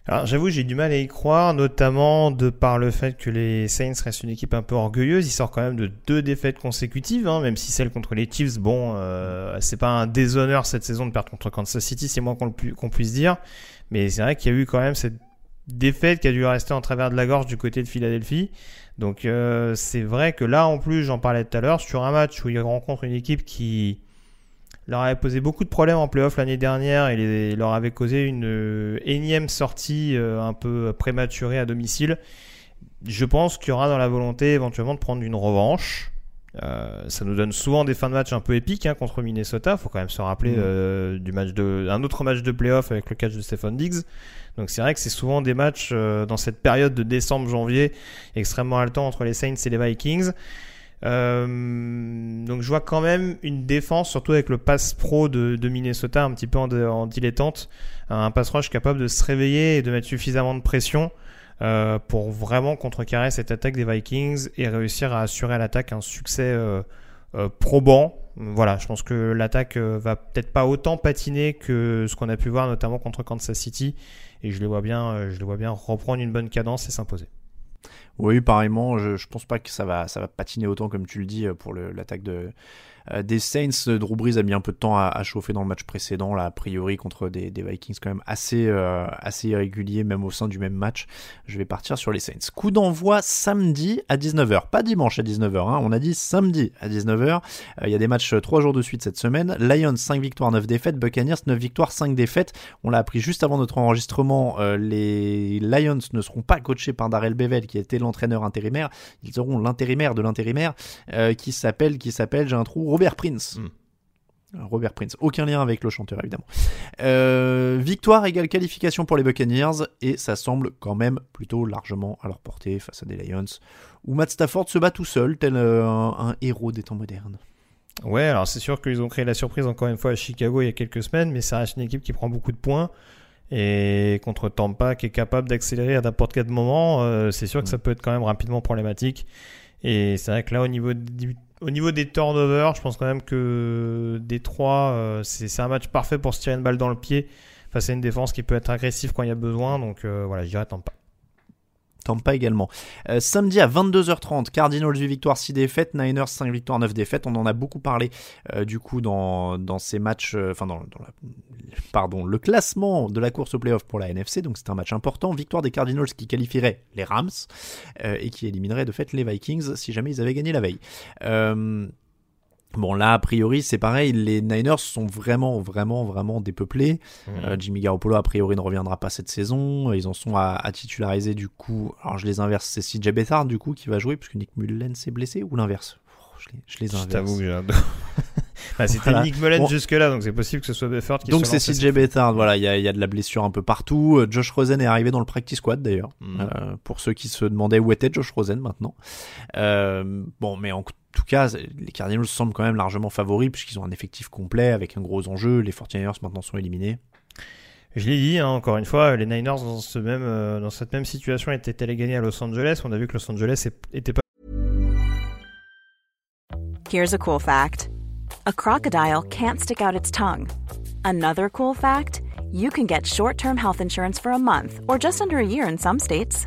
Alors j'avoue, j'ai du mal à y croire, notamment de par le fait que les Saints restent une équipe un peu orgueilleuse. Ils sortent quand même de deux défaites consécutives, hein, même si celle contre les Chiefs, bon, euh, c'est pas un déshonneur cette saison de perdre contre Kansas City, c'est moins qu'on puisse dire. Mais c'est vrai qu'il y a eu quand même cette défaite qui a dû rester en travers de la gorge du côté de Philadelphie. Donc euh, c'est vrai que là, en plus, j'en parlais tout à l'heure, sur un match où ils rencontrent une équipe qui leur avait posé beaucoup de problèmes en playoff l'année dernière et leur avait causé une euh, énième sortie euh, un peu prématurée à domicile. Je pense qu'il y aura dans la volonté éventuellement de prendre une revanche. Euh, ça nous donne souvent des fins de match un peu épiques hein, contre Minnesota. Faut quand même se rappeler mmh. du match de un autre match de playoff avec le catch de Stephen Diggs. Donc c'est vrai que c'est souvent des matchs dans cette période de décembre-janvier extrêmement haletant entre les Saints et les Vikings. Euh, donc je vois quand même une défense, surtout avec le pass pro de, Minnesota, un petit peu en, dilettante, un pass rush capable de se réveiller et de mettre suffisamment de pression euh, pour vraiment contrecarrer cette attaque des Vikings et réussir à assurer à l'attaque un succès euh, probant. Voilà, je pense que l'attaque va peut-être pas autant patiner que ce qu'on a pu voir notamment contre Kansas City et je les vois bien, je les vois bien reprendre une bonne cadence et s'imposer. Oui, pareillement, je, je pense pas que ça va, ça va patiner autant comme tu le dis pour l'attaque de, euh, des Saints, Drew Brees a mis un peu de temps à, chauffer dans le match précédent, là, a priori contre des, Vikings quand même assez, euh, assez irréguliers, même au sein du même match. Je vais partir sur les Saints. Coup d'envoi samedi à 19h, pas dimanche à 19h, hein. on a dit samedi à 19h. Euh, il y a des matchs 3 jours de suite cette semaine. Lions 5 victoires, 9 défaites. Buccaneers 9 victoires, 5 défaites. On l'a appris juste avant notre enregistrement. les Lions ne seront pas coachés par Darrell Bevel, qui était l'entraîneur intérimaire. Ils auront l'intérimaire de l'intérimaire, qui s'appelle, qui s'appelle, j'ai un trou, Robert Prince. Hmm. Robert Prince, aucun lien avec le chanteur évidemment. Euh, victoire égale qualification pour les Buccaneers et ça semble quand même plutôt largement à leur portée face à des Lions où Matt Stafford se bat tout seul tel euh, un, héros des temps modernes. Ouais, alors c'est sûr qu'ils ont créé la surprise encore une fois à Chicago il y a quelques semaines, mais ça reste une équipe qui prend beaucoup de points et contre Tampa qui est capable d'accélérer à n'importe quel moment, euh, c'est sûr que ça hmm. peut être quand même rapidement problématique. Et c'est vrai que là au niveau du au niveau des turnovers, je pense quand même que des trois, euh, c'est un match parfait pour se tirer une balle dans le pied face à une défense qui peut être agressive quand il y a besoin. Donc euh, voilà, je dirais Tampa. Tampa également. Euh, samedi à 22h30, Cardinals 8 victoires, 6 défaites, Niners 5 victoires, 9 défaites. On en a beaucoup parlé du coup dans, dans ces matchs, enfin dans, pardon, le classement de la course au playoff pour la NFC. Donc c'est un match important. Victoire des Cardinals qui qualifierait les Rams et qui éliminerait de fait les Vikings si jamais ils avaient gagné la veille. Bon là a priori c'est pareil, les Niners sont vraiment vraiment vraiment dépeuplés. Mmh. Euh, Jimmy Garoppolo a priori ne reviendra pas cette saison. Ils en sont à, titulariser du coup. Alors je les inverse, c'est CJ Bethard du coup qui va jouer puisque Nick Mullen s'est blessé ou l'inverse? Oh, je, les, inverse. Je t'avoue que j'ai un... [laughs] bah, C'était Nick Mullen jusque là donc c'est possible que ce soit Bethard qui Donc c'est CJ Bethard, voilà, il y a, y a, de la blessure un peu partout. Euh, Josh Rosen est arrivé dans le practice squad d'ailleurs. Mmh. Euh, pour ceux qui se demandaient où était Josh Rosen maintenant. bon mais en tout cas, les Cardinals semblent quand même largement favoris puisqu'ils ont un effectif complet avec un gros enjeu. Les 49ers maintenant sont éliminés. Je l'ai dit, hein, encore une fois, les Niners dans, ce même, euh, dans cette même situation étaient allés gagner à Los Angeles. On a vu que Los Angeles était pas. Here's a cool fact: A crocodile can't stick out its tongue. Another cool fact: You can get short-term health insurance for a month or just under a year in some states.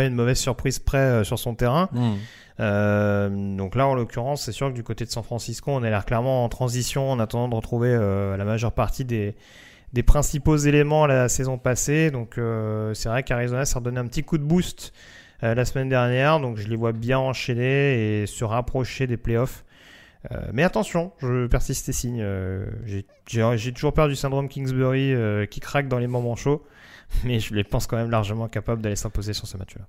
Une mauvaise surprise près euh, sur son terrain. Mm. Euh, donc là, en l'occurrence, c'est sûr que du côté de San Francisco, on a l'air clairement en transition en attendant de retrouver euh, la majeure partie des, des principaux éléments la saison passée. Donc euh, c'est vrai qu'Arizona s'est redonné un petit coup de boost la semaine dernière. Donc je les vois bien enchaîner et se rapprocher des playoffs. Mais attention, je persiste et signe. J'ai- toujours peur du syndrome Kingsbury qui craque dans les moments chauds, [laughs] mais je les pense quand même largement capables d'aller s'imposer sur ce match-là.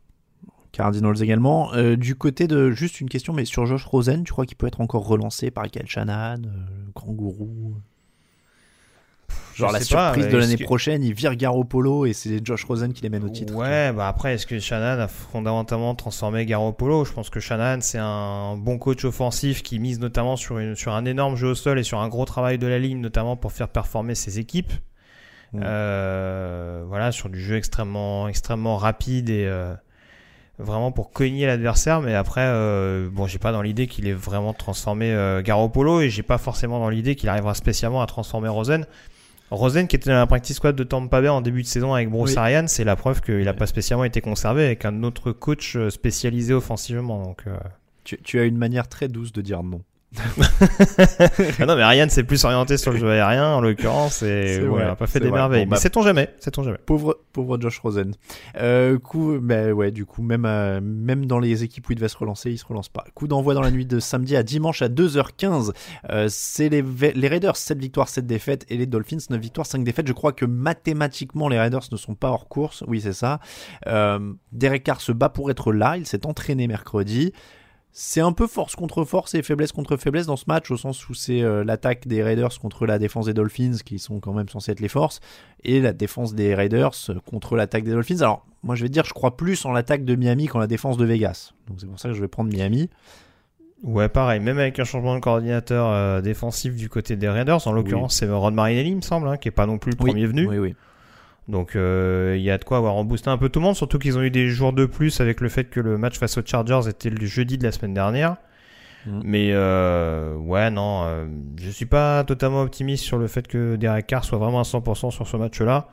Cardinals également. Euh, du côté de juste une question, mais sur Josh Rosen, tu crois qu'il peut être encore relancé par Kyle Shanahan, euh, grand gourou? Genre Je la pas, surprise de l'année que- prochaine, il vire Garoppolo et c'est Josh Rosen qui les mène au titre. Ouais, bah après, est-ce que Shanahan a fondamentalement transformé Garoppolo? Je pense que Shanahan, c'est un bon coach offensif qui mise notamment sur, une, sur un énorme jeu au sol et sur un gros travail de la ligne, notamment pour faire performer ses équipes. Mm. Euh, voilà, sur du jeu extrêmement, extrêmement rapide et euh, vraiment pour cogner l'adversaire. Mais après, euh, bon, j'ai pas dans l'idée qu'il ait vraiment transformé euh, Garoppolo et j'ai pas forcément dans l'idée qu'il arrivera spécialement à transformer Rosen. Rosen qui était dans la practice squad de Tampa Bay en début de saison avec Bruce Oui. Arians, c'est la preuve qu'il n'a pas spécialement été conservé avec un autre coach euh, spécialisé offensivement. Donc, Tu, tu as une manière très douce de dire non. [laughs] ah non, mais Arians c'est plus orienté sur le jeu aérien en l'occurrence et vrai, il n'a pas fait des vrai. merveilles. Bon, mais bah- sait-on jamais, sait-on jamais. Pauvre, pauvre Josh Rosen. Euh, coup, bah ouais, du coup, même, euh, même dans les équipes où il devait se relancer, il se relance pas. Coup d'envoi dans la nuit de samedi à dimanche à 2h15. Euh, c'est les, les Raiders, 7 victoires, 7 défaites, et les Dolphins, 9 victoires, 5 défaites. Je crois que mathématiquement, les Raiders ne sont pas hors course. Oui, c'est ça. Derek Carr se bat pour être là. Il s'est entraîné mercredi. C'est un peu force contre force et faiblesse contre faiblesse dans ce match, au sens où c'est euh, l'attaque des Raiders contre la défense des Dolphins, qui sont quand même censés être les forces, et la défense des Raiders euh, contre l'attaque des Dolphins. Alors, moi je vais te dire, je crois plus en l'attaque de Miami qu'en la défense de Vegas. Donc c'est pour ça que je vais prendre Miami. Ouais, pareil, même avec un changement de coordinateur euh, défensif du côté des Raiders, en l'occurrence c'est Ron Marinelli, il me semble, hein, qui est pas non plus le Oui, premier venu. Oui, oui. Donc euh, il y a de quoi avoir reboosté un peu tout le monde, surtout qu'ils ont eu des jours de plus avec le fait que le match face aux Chargers était le jeudi de la semaine dernière. Mm. Mais euh, ouais, non, euh, je suis pas totalement optimiste sur le fait que Derek Carr soit vraiment à 100% sur ce match-là.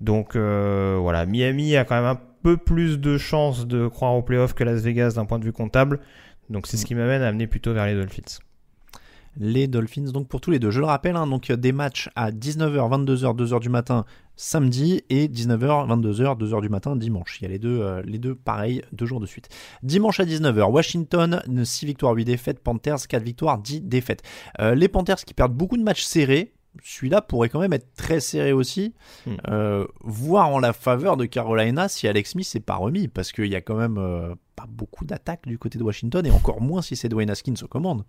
Donc euh, voilà, Miami a quand même un peu plus de chances de croire au playoff que Las Vegas d'un point de vue comptable. Donc c'est ce qui m'amène à amener plutôt vers les Dolphins. Les Dolphins, donc pour tous les deux. Je le rappelle, hein, donc des matchs à 19h, 22h, 2h du matin samedi et 19h, 22h, 2h du matin dimanche. Il y a les deux, euh, les deux pareils, deux jours de suite. Dimanche à 19h, Washington, 6 victoires, 8 défaites, Panthers, 4 victoires, 10 défaites. Euh, les Panthers qui perdent beaucoup de matchs serrés. Celui-là pourrait quand même être très serré aussi, Hmm. euh, voire en la faveur de Carolina si Alex Smith n'est pas remis, parce qu'il y a quand même euh, pas beaucoup d'attaques du côté de Washington, et encore moins si c'est Dwayne Haskins aux commandes.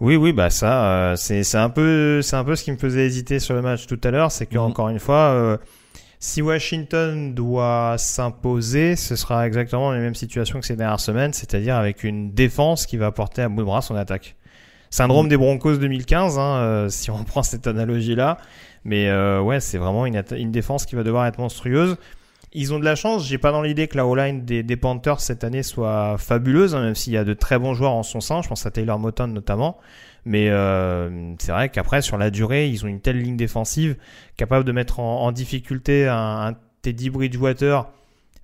Oui, oui, bah ça, euh, c'est c'est un peu, c'est un peu ce qui me faisait hésiter sur le match tout à l'heure, c'est que Mhm. encore une fois, euh, si Washington doit s'imposer, ce sera exactement les mêmes situations que ces dernières semaines, c'est-à-dire avec une défense qui va porter à bout de bras son attaque. Syndrome Mhm. des Broncos 2015, hein, euh, si on [laughs] prend cette analogie-là, mais euh, ouais, c'est vraiment une, une défense qui va devoir être monstrueuse. Ils ont de la chance. J'ai pas dans l'idée que la O-line des, des Panthers cette année soit fabuleuse, hein, même s'il y a de très bons joueurs en son sein. Je pense à Taylor Moton notamment. Mais euh, c'est vrai qu'après, sur la durée, ils ont une telle ligne défensive capable de mettre en, difficulté un, un Teddy Bridgewater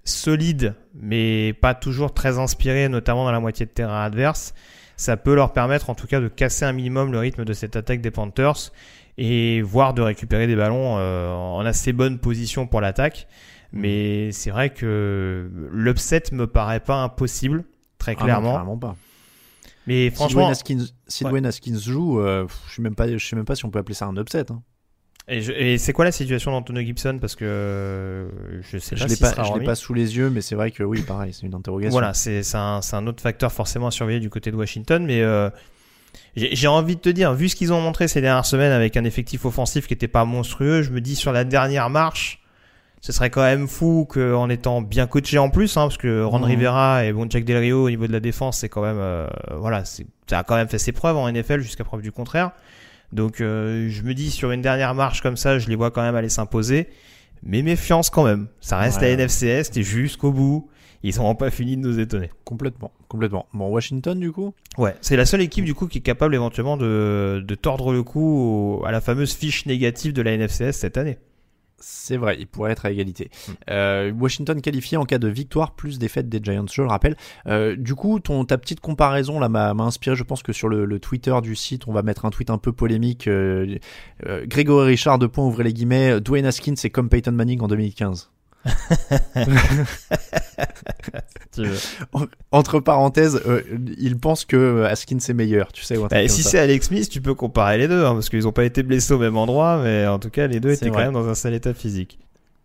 solide, mais pas toujours très inspiré, notamment dans la moitié de terrain adverse. Ça peut leur permettre en tout cas de casser un minimum le rythme de cette attaque des Panthers et voire de récupérer des ballons euh, en assez bonne position pour l'attaque. Mais c'est vrai que l'upset me paraît pas impossible, très Ah non, clairement. clairement pas. Mais Si franchement, Dwayne Haskins, si Ouais. Dwayne Haskins joue, euh, je sais même pas, je sais même pas si on peut appeler ça un upset. hein. et, c'est quoi la situation d'Antonio Gibson? Parce que euh, je sais Je pas je l'ai pas sous les yeux, mais c'est vrai que oui, pareil, c'est une interrogation. Voilà, c'est un, autre facteur forcément à surveiller du côté de Washington, mais euh, j'ai envie de te dire, vu ce qu'ils ont montré ces dernières semaines avec un effectif offensif qui était pas monstrueux, je me dis sur la dernière marche, ce serait quand même fou qu'en étant bien coaché en plus, hein, parce que Ron Mhm. Rivera et bon Jack Del Rio au niveau de la défense, c'est quand même, euh, voilà, ça a quand même fait ses preuves en NFL jusqu'à preuve du contraire. Donc euh, je me dis sur une dernière marche comme ça, je les vois quand même aller s'imposer. Mais méfiance quand même. Ça reste Ouais. la NFCS, t'es jusqu'au bout. Ils n'auront pas fini de nous étonner. Complètement, complètement. Bon, Washington, du coup? Ouais, c'est la seule équipe du coup qui est capable éventuellement de, de tordre le cou au- à la fameuse fiche négative de la NFCS cette année. C'est vrai, il pourrait être à égalité. Hmm. Euh, Washington qualifié en cas de victoire plus défaite des Giants, je le rappelle. Euh, du coup, ton, ta petite comparaison là m'a inspiré. Je pense que sur le, le Twitter du site, on va mettre un tweet un peu polémique. Euh, euh, Grégory Richard, deux points, ouvrez les guillemets. Dwayne Haskins, c'est comme Peyton Manning en 2015. [laughs] Tu veux. En- Entre parenthèses, euh, il pense que euh, Haskins est meilleur, tu sais. ou un truc Bah, si c'est Alex Smith, tu peux comparer les deux, hein, parce qu'ils n'ont pas été blessés au même endroit, mais en tout cas, les deux étaient vrai. quand même dans un sale état physique.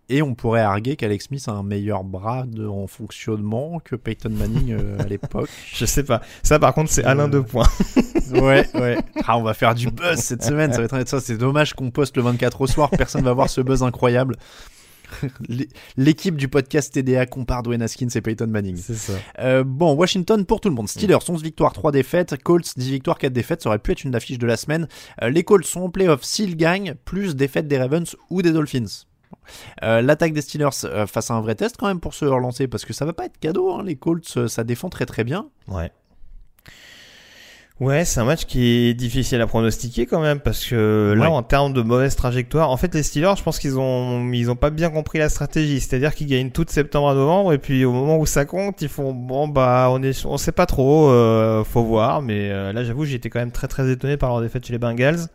Et on pourrait arguer qu'Alex Smith a un meilleur bras de, en fonctionnement que Peyton Manning euh, à l'époque. [laughs] Je sais pas. Ça, par contre, c'est Euh, Alain deux points. [laughs] Ouais, ouais. Ah, on va faire du buzz cette semaine. Ça va être ça. C'est dommage qu'on poste le 24 au soir. Personne va voir ce buzz incroyable. [laughs] L'é- L'équipe du podcast TDA compare Dwayne Haskins et Peyton Manning. C'est ça. Euh, bon, Washington pour tout le monde. Steelers, 11 victoires, 3 défaites. Colts, 10 victoires, 4 défaites. Ça aurait pu être une affiche de la semaine. Euh, les Colts sont en playoff s'ils gagnent, plus défaites des Ravens ou des Dolphins. Euh, L'attaque des Steelers face à un vrai test quand même pour se relancer parce que ça va pas être cadeau. hein. Les Colts, ça défend très très bien. Ouais. Ouais, c'est un match qui est difficile à pronostiquer quand même parce que là, Ouais. en termes de mauvaise trajectoire, en fait, les Steelers, je pense qu'ils ont, ils ont pas bien compris la stratégie. C'est-à-dire qu'ils gagnent tout de septembre à novembre et puis au moment où ça compte, ils font bon bah on est, on sait pas trop, euh, faut voir. Mais euh, là, j'avoue, j'ai été quand même très très étonné par leur défaite chez les Bengals.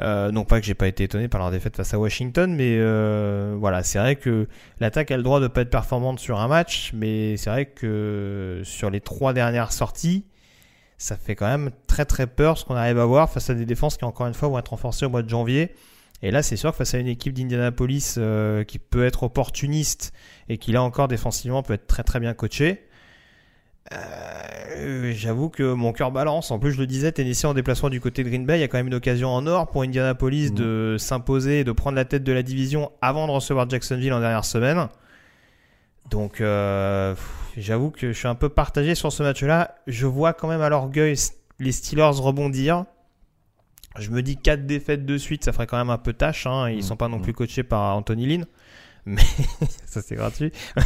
Euh, non pas que j'ai pas été étonné par leur défaite face à Washington, mais euh, voilà, c'est vrai que l'attaque a le droit de pas être performante sur un match, mais c'est vrai que sur les trois dernières sorties, ça fait quand même très très peur ce qu'on arrive à voir face à des défenses qui encore une fois vont être renforcées au mois de janvier. Et là, c'est sûr que face à une équipe d'Indianapolis euh, qui peut être opportuniste et qui là encore défensivement peut être très très bien coachée. Euh, J'avoue que mon cœur balance. En plus, je le disais, Tennessee en déplacement du côté de Green Bay, il y a quand même une occasion en or pour Indianapolis Mhm. de s'imposer et de prendre la tête de la division avant de recevoir Jacksonville en dernière semaine. Donc, euh, j'avoue que je suis un peu partagé sur ce match-là. Je vois quand même à l'orgueil les Steelers rebondir. Je me dis 4 défaites de suite, ça ferait quand même un peu tâche. Hein. Ils Mhm. sont pas non plus coachés par Anthony Lynn. [laughs] Mais ça c'est gratuit. [laughs]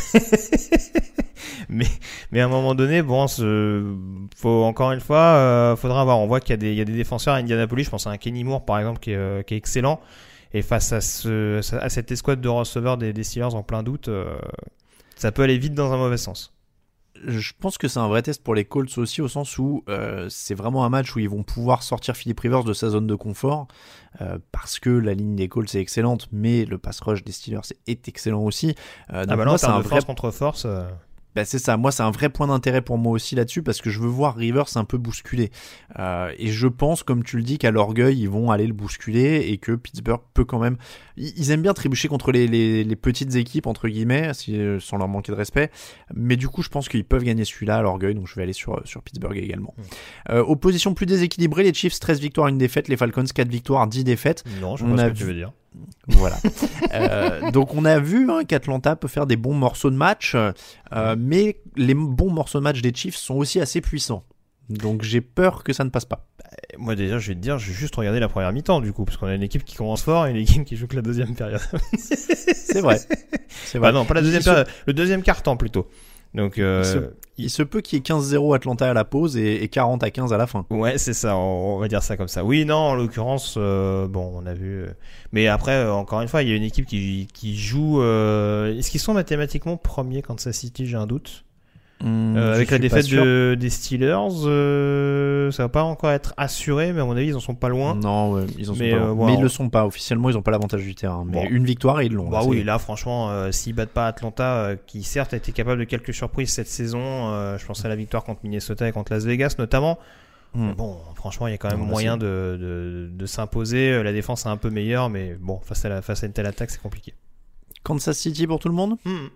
mais mais à un moment donné, bon, faut encore une fois, euh, faudra voir. On voit qu'il y a des il y a des défenseurs à Indianapolis. Je pense à un Kenny Moore par exemple qui est, euh, qui est excellent. Et face à ce à cette escouade de receveurs des, des Steelers en plein doute, euh, ça peut aller vite dans un mauvais sens. Je pense que c'est un vrai test pour les Colts aussi, au sens où euh, c'est vraiment un match où ils vont pouvoir sortir Philip Rivers de sa zone de confort, euh, parce que la ligne des Colts est excellente, mais le pass rush des Steelers est excellent aussi. Euh, Ah donc bah là, moi, en c'est un vrai force contre force. Bah, c'est ça, moi c'est un vrai point d'intérêt pour moi aussi là-dessus parce que je veux voir Rivers un peu bousculer. Euh, et je pense, comme tu le dis, qu'à l'orgueil ils vont aller le bousculer et que Pittsburgh peut quand même. Ils aiment bien trébucher contre les, les, les petites équipes, entre guillemets, si, sans leur manquer de respect. Mais du coup, je pense qu'ils peuvent gagner celui-là à l'orgueil, donc je vais aller sur, sur Pittsburgh également. Euh, opposition plus déséquilibrée, les Chiefs 13 victoires, une défaite, les Falcons 4 victoires, 10 défaites. Non, je On a que tu veux dire. Voilà. Euh, donc on a vu hein, qu'Atlanta peut faire des bons morceaux de match, euh, mais les bons morceaux de match des Chiefs sont aussi assez puissants. Donc j'ai peur que ça ne passe pas. Et Moi déjà, je vais te dire, je vais juste regarder la première mi-temps du coup, parce qu'on a une équipe qui commence fort et une équipe qui joue que la deuxième période. C'est vrai. [laughs] C'est vrai. Bah non, pas la deuxième période, le deuxième quart-temps plutôt. Donc euh, Il se- Il se peut qu'il y ait 15-0 Atlanta à la pause et, et 40 à 15 à la fin. ouais, c'est ça, on, on va dire ça comme ça. Oui, non, en l'occurrence, euh, bon, on a vu. euh, Mais après, encore une fois, il y a une équipe qui, qui joue. euh, Est-ce qu'ils sont mathématiquement premiers Kansas City J'ai un doute. Hum, Euh, avec la défaite de, des Steelers, euh, ça va pas encore être assuré, mais à mon avis, ils en sont pas loin. Non, ouais, ils en sont Mais, pas. euh, mais ils le sont pas. Officiellement, ils n'ont pas l'avantage du terrain. Mais une victoire, ils l'ont. Bah oui, là franchement, euh, s'ils battent pas Atlanta, qui certes a été capable de quelques surprises cette saison, je pense à la victoire contre Minnesota et contre Las Vegas notamment. Mais Bon, franchement, il y a quand même Non, moyen de, de, de s'imposer. La défense est un peu meilleure, mais bon, face à, la, face à une telle attaque, c'est compliqué. Kansas City pour tout le monde? Hmm.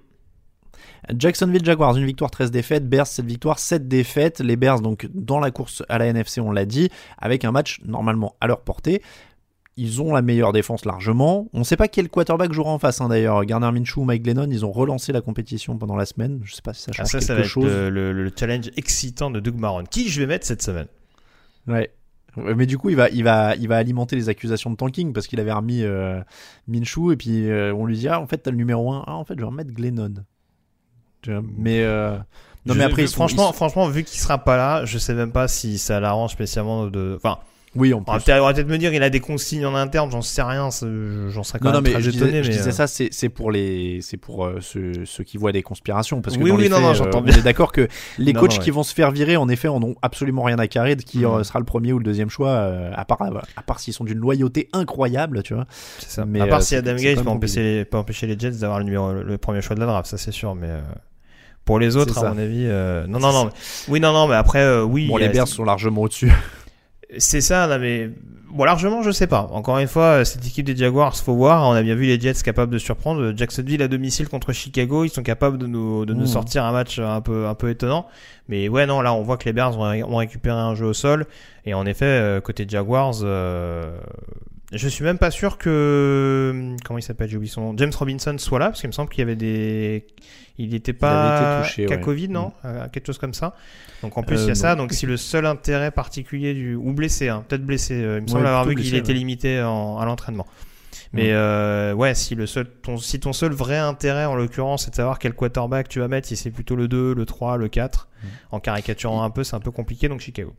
Jacksonville Jaguars, une victoire, 13 défaites. Bears, 7 victoires, 7 défaites. Les Bears, donc, dans la course à la NFC, on l'a dit, avec un match normalement à leur portée. Ils ont la meilleure défense largement. On ne sait pas quel quarterback jouera en face, hein, d'ailleurs. Garner Minshew ou Mike Glennon, ils ont relancé la compétition pendant la semaine. Je sais pas si ça Ah, change ça, quelque ça va être chose. le, le- le challenge excitant de Doug Marron. Qui je vais mettre cette semaine? Ouais. Ouais, Mais du coup, il va, il va, il va alimenter les accusations de tanking parce qu'il avait remis euh, Minshew et puis euh, on lui dit ah en fait t'as le numéro 1 ah en fait je vais remettre Glennon. Tu vois, Mais euh, non Je- mais après franchement, franchement, vu qu'il sera pas là, je sais même pas si ça l'arrange spécialement de. Enfin, Oui, On va plus. peut-être on va peut-être me dire il a des consignes en interne, j'en sais rien, j'en serais quand Non, non, même mais très je étonné. disais, je mais, disais euh, ça, c'est c'est pour les, c'est pour euh, ceux, ceux qui voient des conspirations, parce que Oui, dans oui, les non, faits, non, euh, j'entends on est d'accord que les Non, coachs non, qui vont se faire virer, en effet, en ont absolument rien à carrer de qui Mm. euh, sera le premier ou le deuxième choix, euh, à part, à part s'ils sont d'une loyauté incroyable, tu vois. c'est ça. mais, à part si Adam Gates peut empêcher, les, peut empêcher les Jets d'avoir le, numéro, le premier choix de la draft, ça c'est sûr, mais euh, pour les autres, à ça. mon avis, euh, non, non, non. mais- oui, non, non, mais après, euh, oui. Bon, les Bears sont largement au-dessus. [laughs] C'est ça, là, mais bon, largement, je sais pas. Encore une fois, cette équipe des Jaguars, faut voir. On a bien vu les Jets capables de surprendre. Jacksonville à domicile contre Chicago, ils sont capables de nous, de nous Mmh. sortir un match un peu, un peu étonnant. Mais ouais, non, là, on voit que les Bears ont, récupéré un jeu au sol. Et en effet, euh, côté Jaguars, euh, je suis même pas sûr que comment il s'appelle, j'ai oublié son nom, James Robinson soit là, parce qu'il me semble qu'il y avait des, il était pas touché, qu'à ouais. Covid, non, Mmh. Euh, quelque chose comme ça. Donc en plus Euh, il y a ça. non. Donc si le seul intérêt particulier du ou blessé, hein, peut-être blessé, euh, il me semble avoir vu qu'il était ouais. limité en- à l'entraînement. Mais Ouais. euh, ouais, si le seul, ton, si ton seul vrai intérêt en l'occurrence c'est de savoir quel quarterback tu vas mettre, si c'est plutôt le 2, le 3, le 4, Mm. en caricaturant un peu, c'est un peu compliqué. Donc Chicago.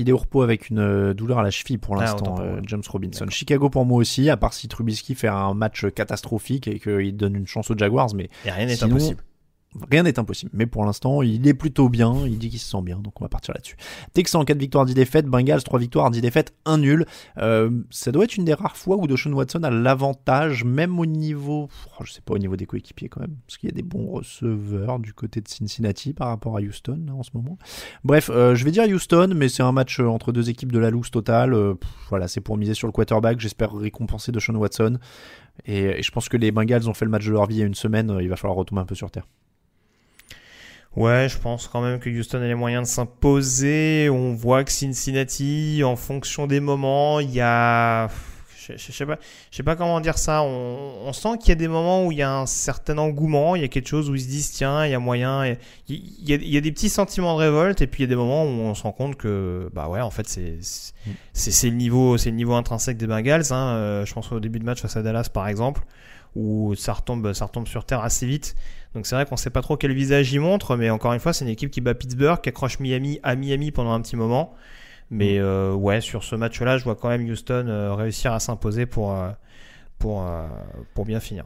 Il est au repos avec une euh, douleur à la cheville pour Ah, l'instant, euh. James Robinson. Chicago pour moi aussi, à part si Trubisky fait un match catastrophique et qu'il donne une chance aux Jaguars, mais Et rien n'est impossible. Rien n'est impossible, mais pour l'instant, il est plutôt bien, il dit qu'il se sent bien, donc on va partir là-dessus. Texans 4 victoires, 10 défaites, Bengals 3 victoires, 10 défaites, 1 nul. Euh, ça doit être une des rares fois où Deshaun Watson a l'avantage, même au niveau, oh, je sais pas, au niveau des coéquipiers quand même, parce qu'il y a des bons receveurs du côté de Cincinnati par rapport à Houston en ce moment. Bref, euh, je vais dire Houston, mais c'est un match euh, entre deux équipes de la loose totale. Euh, pff, voilà, c'est pour miser sur le quarterback, j'espère récompenser Deshaun Watson. Et, je pense que les Bengals ont fait le match de leur vie il y a une semaine, il va falloir retomber un peu sur terre. Ouais, je pense quand même que Houston a les moyens de s'imposer. On voit que Cincinnati, en fonction des moments, il y a, je, je- sais pas, je sais pas comment dire ça. On, sent qu'il y a des moments où il y a un certain engouement, il y a quelque chose où ils se disent tiens, il y a moyen. Il y a, y a des petits sentiments de révolte et puis il y a des moments où on se rend compte que bah ouais, en fait c'est c'est c'est le niveau, c'est le niveau intrinsèque des Bengals. Hein. Euh, je pense au début de match face à Dallas par exemple, où ça retombe, ça retombe sur terre assez vite. Donc c'est vrai qu'on sait pas trop quel visage il montre, mais encore une fois, c'est une équipe qui bat Pittsburgh, qui accroche Miami à Miami pendant un petit moment. Mais euh, ouais, sur ce match-là, je vois quand même Houston euh, réussir à s'imposer pour, euh, pour, pour bien finir.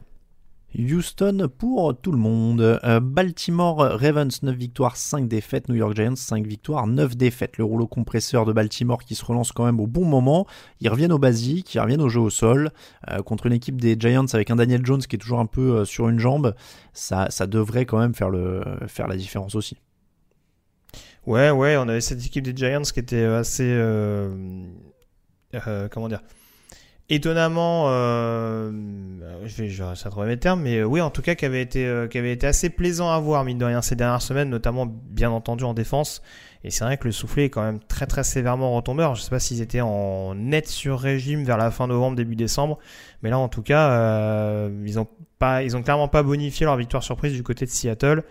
Houston pour tout le monde. Euh, Baltimore Ravens 9 victoires, 5 défaites. New York Giants 5 victoires, 9 défaites. Le rouleau compresseur de Baltimore qui se relance quand même au bon moment. Ils reviennent au basique, ils reviennent au jeu au sol. Euh, contre une équipe des Giants avec un Daniel Jones qui est toujours un peu euh, sur une jambe. Ça, ça devrait quand même faire, le, faire la différence aussi. Ouais, ouais, on avait cette équipe des Giants qui était assez. comment dire Étonnamment. euh, je vais, je vais de trouver mes termes, mais euh, oui, en tout cas, qui avait, été, euh, été assez plaisant à voir, mine de rien, ces dernières semaines, notamment bien entendu en défense. Et c'est vrai que le soufflet est quand même très très sévèrement retombé. Alors, je sais pas s'ils étaient en net sur régime vers la fin novembre, début décembre, mais là, en tout cas, euh, ils ont pas, ils ont clairement pas bonifié leur victoire surprise du côté de Seattle.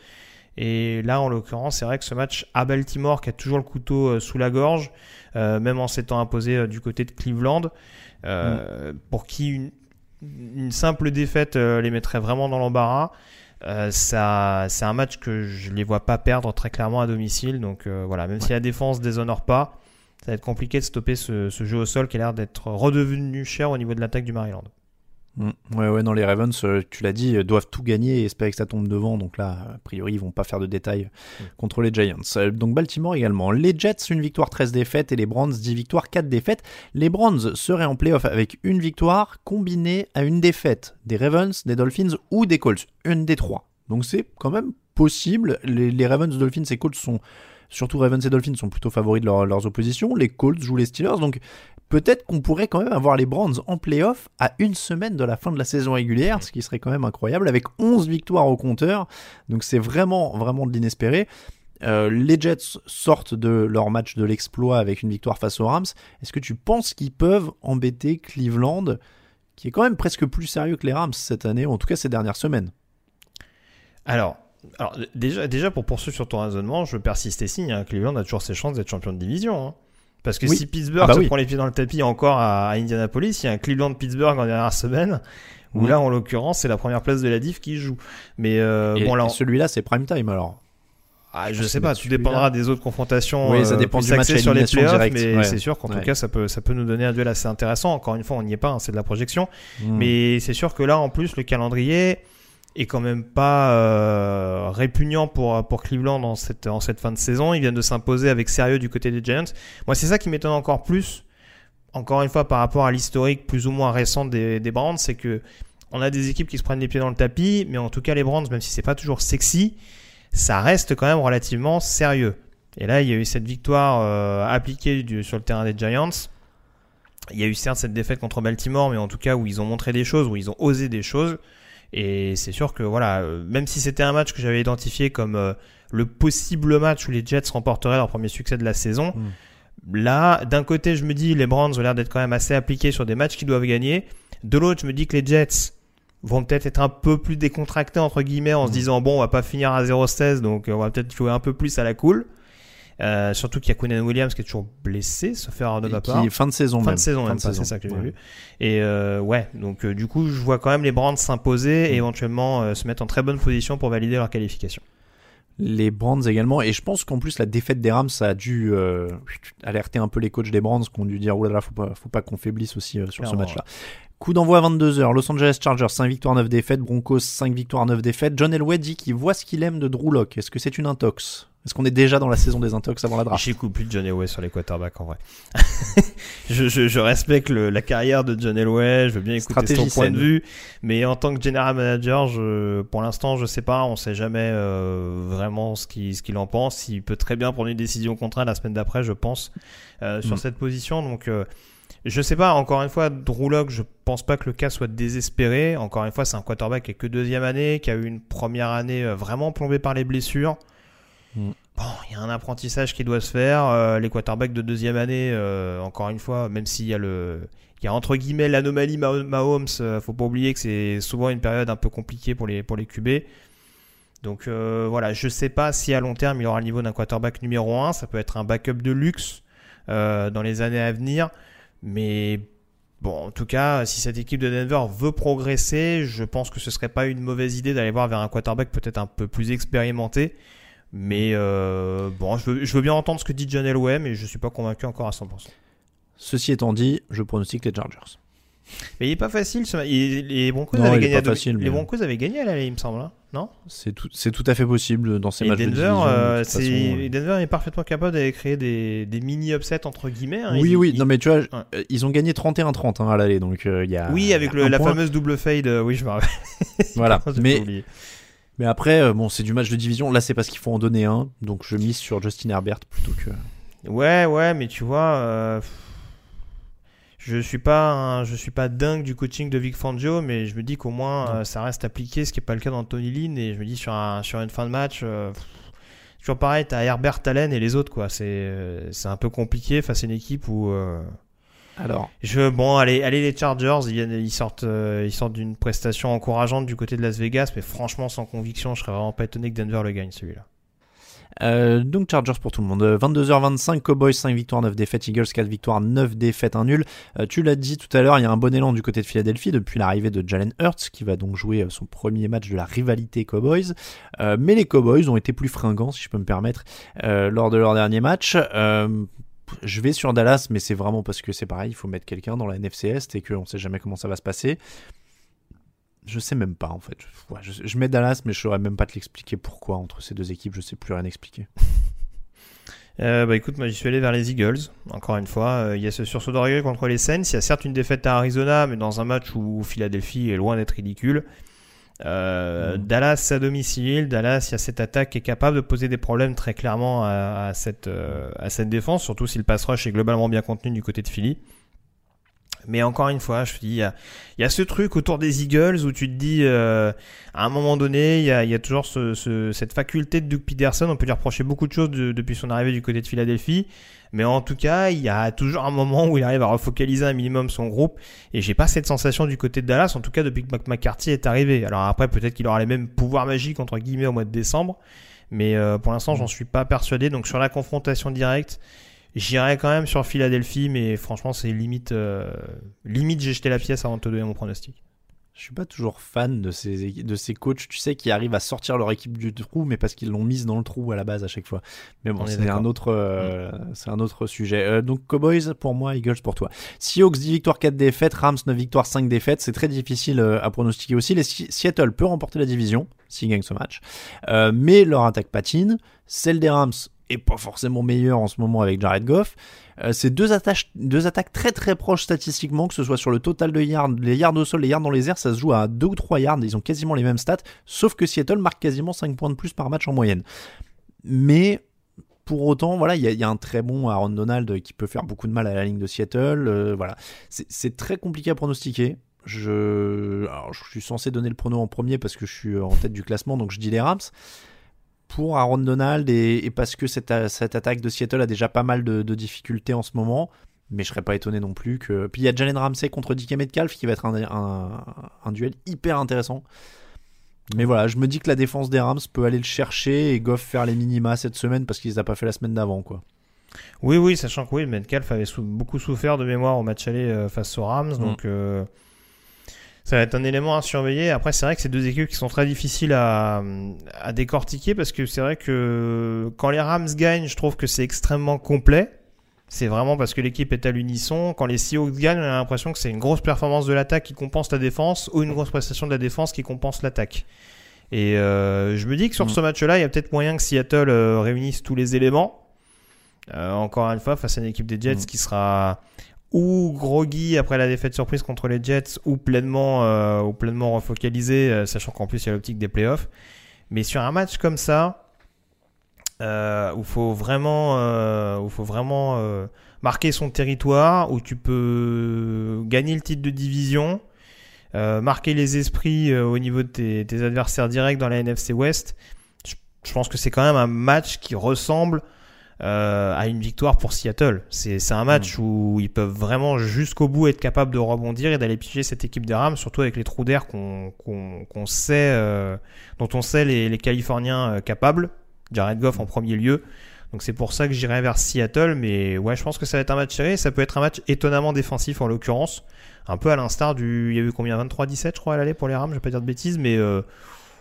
Et là, en l'occurrence, c'est vrai que ce match à Baltimore, qui a toujours le couteau euh, sous la gorge, même en s'étant imposé du côté de Cleveland, euh, pour qui une, une simple défaite euh, les mettrait vraiment dans l'embarras. Euh, ça, c'est un match que je les vois pas perdre très clairement à domicile. Donc euh, voilà, même si la défense déshonore pas, ça va être compliqué de stopper ce, ce jeu au sol qui a l'air d'être redevenu cher au niveau de l'attaque du Maryland. Mm. Ouais, ouais, non, les Ravens, euh, tu l'as dit, euh, doivent tout gagner et espérer que ça tombe devant. Donc là, a priori, ils vont pas faire de détails contre les Giants. Euh, Donc Baltimore également. Les Jets, une victoire, 13 défaites et les Browns, 10 victoires, 4 défaites. Les Browns seraient en playoff avec une victoire combinée à une défaite des Ravens, des Dolphins ou des Colts. Une des trois. Donc c'est quand même possible. Les, les Ravens, Dolphins et Colts sont, surtout Ravens et Dolphins, sont plutôt favoris de leur- leurs oppositions. Les Colts jouent les Steelers. Donc peut-être qu'on pourrait quand même avoir les Browns en playoff à une semaine de la fin de la saison régulière, ce qui serait quand même incroyable, avec 11 victoires au compteur. Donc c'est vraiment, vraiment de l'inespéré. Euh, les Jets sortent de leur match de l'exploit avec une victoire face aux Rams. Est-ce que tu penses qu'ils peuvent embêter Cleveland, qui est quand même presque plus sérieux que les Rams cette année, ou en tout cas ces dernières semaines? Alors, déjà pour poursuivre sur ton raisonnement, je persiste et signe. Hein, Cleveland a toujours ses chances d'être champion de division. hein. Parce que Oui. si Pittsburgh Ah bah se oui. prend les pieds dans le tapis encore à, à Indianapolis, il y a un Cleveland-Pittsburgh en dernière semaine, où là, en l'occurrence, c'est la première place de la diff qui joue. Mais euh, Et, bon, là, on- celui-là, c'est prime time alors. Ah, je sais pas, tout dépendra des autres confrontations. Oui, ça euh, dépend plus du match à sur les playoffs, mais ouais. c'est sûr qu'en Ouais. tout cas, ça peut, ça peut nous donner un duel assez intéressant. Encore une fois, on n'y est pas, hein, c'est de la projection. Hmm. Mais c'est sûr que là, en plus, le calendrier est quand même pas euh, répugnant pour, pour Cleveland en cette, en cette fin de saison. Ils viennent de s'imposer avec sérieux du côté des Giants. Moi, c'est ça qui m'étonne encore plus, encore une fois, par rapport à l'historique plus ou moins récent des, des Browns, c'est que on a des équipes qui se prennent les pieds dans le tapis, mais en tout cas, les Browns, même si c'est pas toujours sexy, ça reste quand même relativement sérieux. Et là, il y a eu cette victoire euh, appliquée sur le terrain des Giants. Il y a eu certes cette défaite contre Baltimore, mais en tout cas où ils ont montré des choses, où ils ont osé des choses. Et c'est sûr que voilà, euh, même si c'était un match que j'avais identifié comme euh, le possible match où les Jets remporteraient leur premier succès de la saison, là, d'un côté, je me dis les Browns ont l'air d'être quand même assez appliqués sur des matchs qu'ils doivent gagner. De l'autre, je me dis que les Jets vont peut-être être un peu plus décontractés entre guillemets en se disant bon, on va pas finir à 0-16, donc euh, on va peut-être jouer un peu plus à la cool. Euh, surtout qu'il y a Quinn Williams qui est toujours blessé, sauf erreur de ma qui- part. fin de saison Fin même. de saison, Fin même de saison, c'est ça que j'ai ouais. vu. Et euh, ouais, donc euh, du coup, je vois quand même les Browns s'imposer Mm. et éventuellement euh, se mettre en très bonne position pour valider leur qualification. Les Brands également. Et je pense qu'en plus, la défaite des Rams, ça a dû alerter un peu les coachs des Brands qui ont dû dire Oulala, faut pas, faut pas qu'on faiblisse aussi sur ce match-là. Coup d'envoi à 22h. Los Angeles Chargers, 5 victoires, 9 défaites. Broncos, 5 victoires, 9 défaites. John Elway dit qu'il voit ce qu'il aime de Drew Lock. Est-ce que c'est une intox? Est-ce qu'on est déjà dans la saison des intox avant la draft plus de John Elway sur les quarterbacks en vrai. [laughs] je, je, je respecte le- la carrière de John Elway, je veux bien écouter Stratégie son point saine. de vue, mais en tant que general manager, je, pour l'instant, je sais pas, on sait jamais euh, vraiment ce qu'il ce qu'il en pense. Il peut très bien prendre une décision contre elle la semaine d'après, je pense, euh, sur Mm. cette position. Donc, euh, je sais pas, encore une fois, Drew Lock, je pense pas que le cas soit désespéré. Encore une fois, c'est un quarterback qui est que deuxième année, qui a eu une première année euh, vraiment plombée par les blessures. Mm. Bon, il y a un apprentissage qui doit se faire. Euh, les quarterbacks de deuxième année, euh, encore une fois, même s'il y a le, il y a entre guillemets l'anomalie Mah- Mahomes, euh, faut pas oublier que c'est souvent une période un peu compliquée pour les pour les QB. Donc euh, voilà, je sais pas si à long terme il aura le niveau d'un quarterback numéro 1. Ça peut être un backup de luxe dans les années à venir. Mais bon, en tout cas, si cette équipe de Denver veut progresser, je pense que ce serait pas une mauvaise idée d'aller voir vers un quarterback peut-être un peu plus expérimenté. Mais euh, bon, je veux, je veux bien entendre ce que dit John Elway, mais je suis pas convaincu encore à 100%. Ceci étant dit, je pronostique les Chargers. Mais il est pas facile. Ce... il- les Broncos Non, avaient gagné. à facile, Les mais- Broncos avaient gagné à l'aller, il me semble, hein non? C'est tout, c'est tout à fait possible dans ces Et matchs de Denver, division. de euh, c'est- façon, euh. Denver est parfaitement capable d'aller créer des, des mini upsets entre guillemets. hein. Oui, Ils- oui, ils- non mais tu vois, Ouais. euh, ils ont gagné 31-30 hein, à l'aller, donc euh, il y a. Oui, avec le- la point. fameuse double fade. euh, oui, je me rappelle. Voilà, [laughs] mais. Mais après, euh, bon, c'est du match de division. Là, c'est parce qu'il faut en donner un, donc je mise sur Justin Herbert plutôt que. Ouais, ouais, mais tu vois, euh, je suis pas, un- je suis pas dingue du coaching de Vic Fangio, mais je me dis qu'au moins euh, ça reste appliqué, ce qui est pas le cas d'Anthony Lynn, et je me dis sur un, sur une fin de match, euh, toujours pareil, t'as Herbert, Allen et les autres quoi. C'est, c'est un peu compliqué face à une équipe où. Euh, Alors, je bon, allez, allez les Chargers, ils, viennent, ils sortent, euh, ils sortent d'une prestation encourageante du côté de Las Vegas, mais franchement sans conviction, je serais vraiment pas étonné que Denver le gagne celui-là. euh, donc Chargers pour tout le monde. Euh, 22h25, Cowboys 5 victoires, 9 défaites, Eagles 4 victoires, 9 défaites, 1 nul. Euh, tu l'as dit tout à l'heure, il y a un bon élan du côté de Philadelphie depuis l'arrivée de Jalen Hurts qui va donc jouer euh, son premier match de la rivalité Cowboys. Euh, mais les Cowboys ont été plus fringants, si je peux me permettre, euh, lors de leur dernier match. Je vais sur Dallas, mais c'est vraiment parce que c'est pareil, il faut mettre quelqu'un dans la NFC Est et qu'on ne sait jamais comment ça va se passer. Je sais même pas en fait. Je, mets Dallas, mais je saurais même pas te l'expliquer pourquoi entre ces deux équipes. Je sais plus rien expliquer. [laughs] Euh, bah écoute, moi j'y suis allé vers les Eagles. Encore une fois, euh, il y a ce sursaut d'orgueil contre les Saints. Il y a certes une défaite à Arizona, mais dans un match où Philadelphie est loin d'être ridicule. Euh, Mm. Dallas à domicile, Dallas, il y a cette attaque qui est capable de poser des problèmes très clairement à, à cette, euh, à cette défense, surtout si le pass rush est globalement bien contenu du côté de Philly. Mais encore une fois, je te dis, il y a, y a ce truc autour des Eagles où tu te dis, euh, à un moment donné, il y a, y a toujours ce, ce- cette faculté de Doug Peterson. On peut lui reprocher beaucoup de choses de- depuis son arrivée du côté de Philadelphie. Mais en tout cas, il y a toujours un moment où il arrive à refocaliser un minimum son groupe. Et j'ai pas cette sensation du côté de Dallas, en tout cas depuis que Mc- McCarthy est arrivé. Alors après, peut-être qu'il aura les mêmes pouvoirs magiques, entre guillemets, au mois de décembre. Mais euh, pour l'instant, j'en suis pas persuadé. Donc sur la confrontation directe, j'irai quand même sur Philadelphie. Mais franchement, c'est limite, euh, limite j'ai jeté la pièce avant de te donner mon pronostic. Je suis pas toujours fan de ces, de ces coachs, tu sais, qui arrivent à sortir leur équipe du trou, mais parce qu'ils l'ont mise dans le trou à la base à chaque fois. Mais bon, c'est un autre, euh, c'est un autre sujet. Euh, donc Cowboys pour moi, Eagles pour toi. Seahawks 10 victoires, 4 défaites, Rams 9 victoires, 5 défaites. C'est très difficile à pronostiquer aussi. Les Seattle peut remporter la division s'ils gagnent ce match, mais leur attaque patine. Celle des Rams est pas forcément meilleure en ce moment avec Jared Goff. Euh, c'est deux, deux attaques très très proches statistiquement, que ce soit sur le total de yards, les yards au sol, les yards dans les airs, ça se joue à 2 ou 3 yards, ils ont quasiment les mêmes stats, sauf que Seattle marque quasiment 5 points de plus par match en moyenne. Mais pour autant, voilà, il y, a un très bon Aaron Donald qui peut faire beaucoup de mal à la ligne de Seattle. Euh, voilà, c'est très compliqué à pronostiquer. Je, je suis censé donner le prono en premier parce que je suis en tête du classement, donc je dis les Rams pour Aaron Donald et, parce que cette, attaque de Seattle a déjà pas mal de, difficultés en ce moment. Mais je serais pas étonné non plus que. Puis il y a Jalen Ramsey contre DK Metcalf qui va être un, duel hyper intéressant. Mais voilà, je me dis que la défense des Rams peut aller le chercher et Goff faire les minima cette semaine parce qu'ils n'ont pas fait la semaine d'avant, quoi. Oui, oui, sachant que oui, Metcalf avait beaucoup souffert de mémoire au match aller euh, face aux Rams, mm. donc euh, ça va être un élément à surveiller. Après, c'est vrai que c'est deux équipes qui sont très difficiles à, à décortiquer parce que c'est vrai que quand les Rams gagnent, je trouve que c'est extrêmement complet. C'est vraiment parce que l'équipe est à l'unisson. Quand les Seahawks gagnent, on a l'impression que c'est une grosse performance de l'attaque qui compense la défense ou une grosse prestation de la défense qui compense l'attaque. Et euh, je me dis que sur mm. ce match-là, il y a peut-être moyen que Seattle euh, réunisse tous les éléments. Euh, encore une fois, face à une équipe des Jets mm. qui sera ou groggy après la défaite surprise contre les Jets ou pleinement, euh, ou pleinement refocalisé, euh, sachant qu'en plus il y a l'optique des playoffs. Mais sur un match comme ça, euh, où faut vraiment, euh, où faut vraiment euh, marquer son territoire, où tu peux gagner le titre de division, marquer les esprits au niveau de tes, tes, adversaires directs dans la NFC West, je, je pense que c'est quand même un match qui ressemble euh, à une victoire pour Seattle. C'est un match mm. où ils peuvent vraiment jusqu'au bout être capables de rebondir et d'aller piger cette équipe des Rams, surtout avec les trous d'air qu'on sait, euh, dont on sait les, les Californiens euh, capables. Jared Goff en premier lieu. Donc c'est pour ça que j'irai vers Seattle, mais ouais, je pense que ça va être un match serré. Ça peut être un match étonnamment défensif en l'occurrence, un peu à l'instar du, il y a eu combien? 23-17 je crois à l'aller pour les Rams, je vais pas dire de bêtises, mais euh,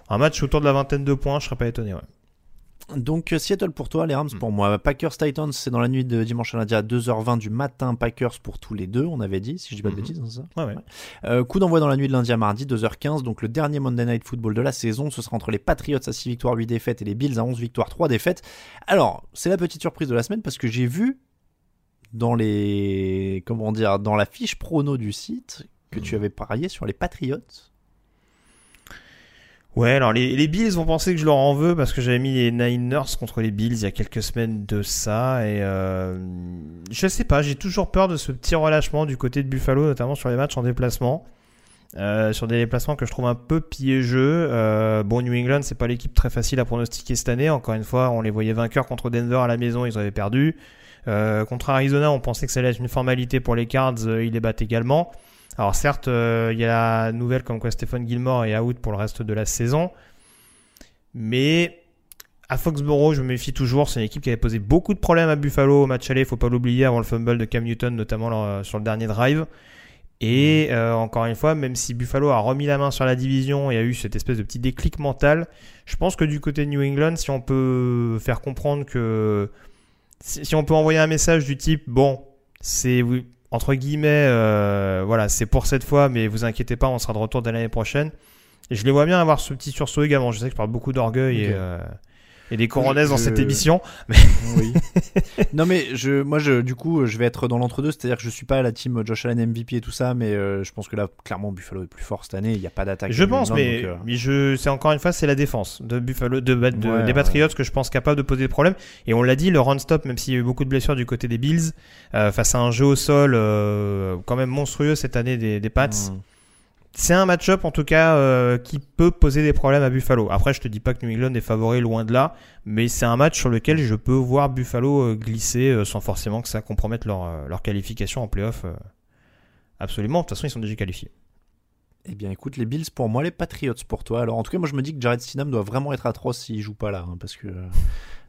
un match autour de la vingtaine de points, je serais pas étonné. Ouais. Donc euh, Seattle pour toi, les Rams pour hmm. moi. Packers Titans, c'est dans la nuit de dimanche à lundi à 2h20 du matin. Packers pour tous les deux, on avait dit, si je dis pas de hmm. bêtises, c'est ça ouais, euh, coup d'envoi dans la nuit de lundi à mardi, 2h15. Donc le dernier Monday Night Football de la saison, ce sera entre les Patriots à 6 victoires, 8 défaites et les Bills à 11 victoires, 3 défaites. Alors, c'est la petite surprise de la semaine parce que j'ai vu dans les comment dire dans la fiche prono du site que tu hmm. avais parié sur les Patriots Ouais, alors les, les, Bills vont penser que je leur en veux parce que j'avais mis les Niners contre les Bills il y a quelques semaines de ça et euh, je sais pas, j'ai toujours peur de ce petit relâchement du côté de Buffalo, notamment sur les matchs en déplacement. Euh, sur des déplacements que je trouve un peu piégeux. Euh, bon, New England, c'est pas l'équipe très facile à pronostiquer cette année. Encore une fois, on les voyait vainqueurs contre Denver à la maison, ils avaient perdu. Euh, contre Arizona, on pensait que ça allait être une formalité pour les Cards, euh, ils les battent également. Alors certes, euh, il y a la nouvelle comme quoi Stephen Gilmore est out pour le reste de la saison. Mais à Foxborough, je me méfie toujours. C'est une équipe qui avait posé beaucoup de problèmes à Buffalo au match aller. Il faut pas l'oublier avant le fumble de Cam Newton, notamment sur le dernier drive. Et mm. euh, encore une fois, même si Buffalo a remis la main sur la division et a eu cette espèce de petit déclic mental, je pense que du côté de New England, si on peut faire comprendre que si on peut envoyer un message du type bon, c'est entre guillemets, euh, voilà, c'est pour cette fois, mais vous inquiétez pas, on sera de retour dès l'année prochaine. Et je les vois bien avoir ce petit sursaut également. Je sais que je parle beaucoup d'orgueil et, euh, et des coronaises dans cette émission. Mais... Oui. [laughs] non mais je, moi je, du coup, je vais être dans l'entre-deux, c'est-à-dire que je suis pas à la team Josh Allen MVP et tout ça, mais euh, je pense que là, clairement, Buffalo est plus fort cette année. Il n'y a pas d'attaque. Je pense, mais, euh, mais je, c'est encore une fois, c'est la défense de Buffalo, de, des Patriots que je pense capable de poser des problèmes. Et on l'a dit, le run-stop, même s'il y a eu beaucoup de blessures du côté des Bills, euh, face à un jeu au sol quand même monstrueux cette année des, des Pats. Hmm c'est un match-up en tout cas euh, qui peut poser des problèmes à Buffalo. Après, je te dis pas que New England est favori loin de là, mais c'est un match sur lequel je peux voir Buffalo euh, glisser euh, sans forcément que ça compromette leur, qualification en playoff. Absolument, de toute façon, ils sont déjà qualifiés. Eh bien, écoute, les Bills pour moi, les Patriots pour toi. Alors, en tout cas, moi, je me dis que Jared Stidham doit vraiment être atroce s'il joue pas là, hein, parce que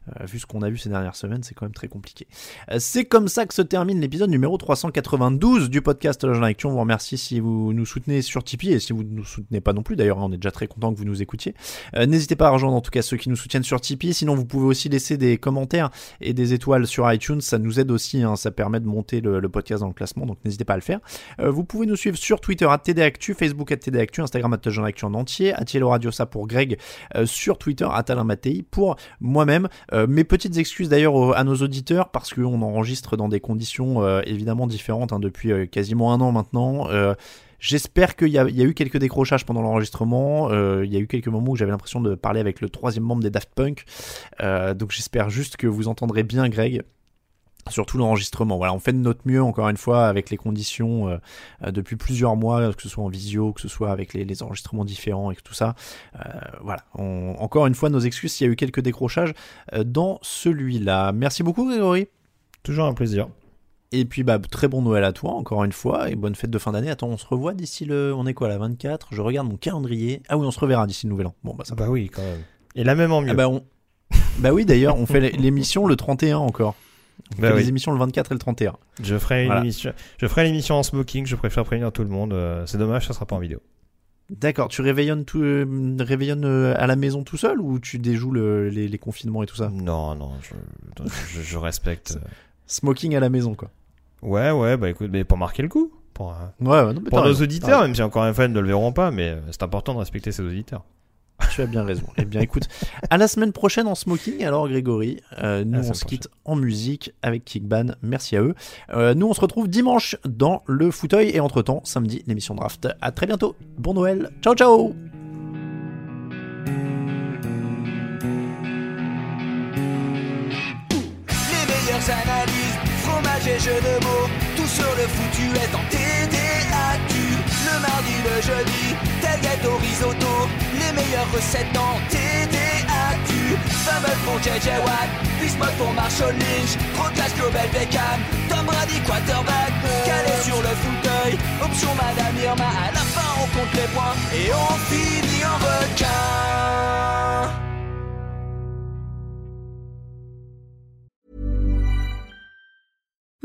Euh, vu ce qu'on a vu ces dernières semaines, c'est quand même très compliqué. Euh, c'est comme ça que se termine l'épisode numéro 392 du podcast L'Agent Action. On vous remercie si vous nous soutenez sur Tipeee et si vous ne nous soutenez pas non plus. D'ailleurs, on est déjà très content que vous nous écoutiez. Euh, n'hésitez pas à rejoindre en tout cas ceux qui nous soutiennent sur Tipeee. Sinon, vous pouvez aussi laisser des commentaires et des étoiles sur iTunes. Ça nous aide aussi. Hein. Ça permet de monter le, podcast dans le classement. Donc, n'hésitez pas à le faire. vous pouvez nous suivre sur Twitter à TDActu, Facebook à TDActu, Instagram à Action en entier, à Radio ça pour Greg, sur Twitter à Talin Mattei pour moi-même. Mes petites excuses excuse d'ailleurs à nos auditeurs parce qu'on enregistre dans des conditions euh, évidemment différentes hein, depuis euh, quasiment un an maintenant. Euh, j'espère qu'il y, a eu quelques décrochages pendant l'enregistrement. il y a eu quelques moments où j'avais l'impression de parler avec le troisième membre des Daft Punk. donc j'espère juste que vous entendrez bien Greg surtout l'enregistrement. Voilà, on fait de notre mieux encore une fois avec les conditions euh, euh, depuis plusieurs mois, que ce soit en visio, que ce soit avec les, enregistrements différents et tout ça. Euh, voilà, encore une fois nos excuses s'il y a eu quelques décrochages dans celui-là. Merci beaucoup Grégory. Toujours un plaisir. Et puis bah très bon Noël à toi encore une fois et bonne fête de fin d'année. Attends, on se revoit d'ici le on est quoi la 24 Je regarde mon calendrier. Ah oui, on se reverra d'ici le nouvel an. Bon bah ça Bah oui, quand même. Et la même en mieux. Ah bah, bah oui d'ailleurs, on fait l'émission le 31 encore. On bah fait émissions le 24 et le 31. Je ferai une émission, je ferai l'émission en smoking. Je préfère prévenir tout le monde. Euh, c'est dommage, ça sera pas en vidéo. D'accord. Tu réveillonnes tout, euh, euh, à la maison tout seul ou tu déjoues les, confinements et tout ça? Non, non. Je, respecte. [laughs] Smoking à la maison, quoi. Ouais, ouais. Bah écoute, mais pour marquer le coup. Pour, ouais, pour nos auditeurs, même si encore une fois ils ne le verront pas, mais c'est important de respecter ses auditeurs. Tu as bien raison. Eh bien, écoute, à la semaine prochaine en smoking. Alors, Grégory, euh, nous, on se quitte en musique avec Kickban. Merci à eux. Euh, nous, on se retrouve dimanche dans le fauteuil et entre-temps, samedi, l'émission draft. À très bientôt. Bon Noël. Ciao, ciao. Les meilleures analyses, fromage et jeux de mots, tout sur le foutu est en TDAQ. Le mardi, le jeudi, tel gâteau risotto les meilleures recettes dans TDAQ Fumble pour JJ Watt, Bismuth pour Marshall Lynch. Proclash Global Beckham, Tom Brady quarterback. Calé sur le fauteuil, option Madame Irma. À la fin on compte les points et on finit en requin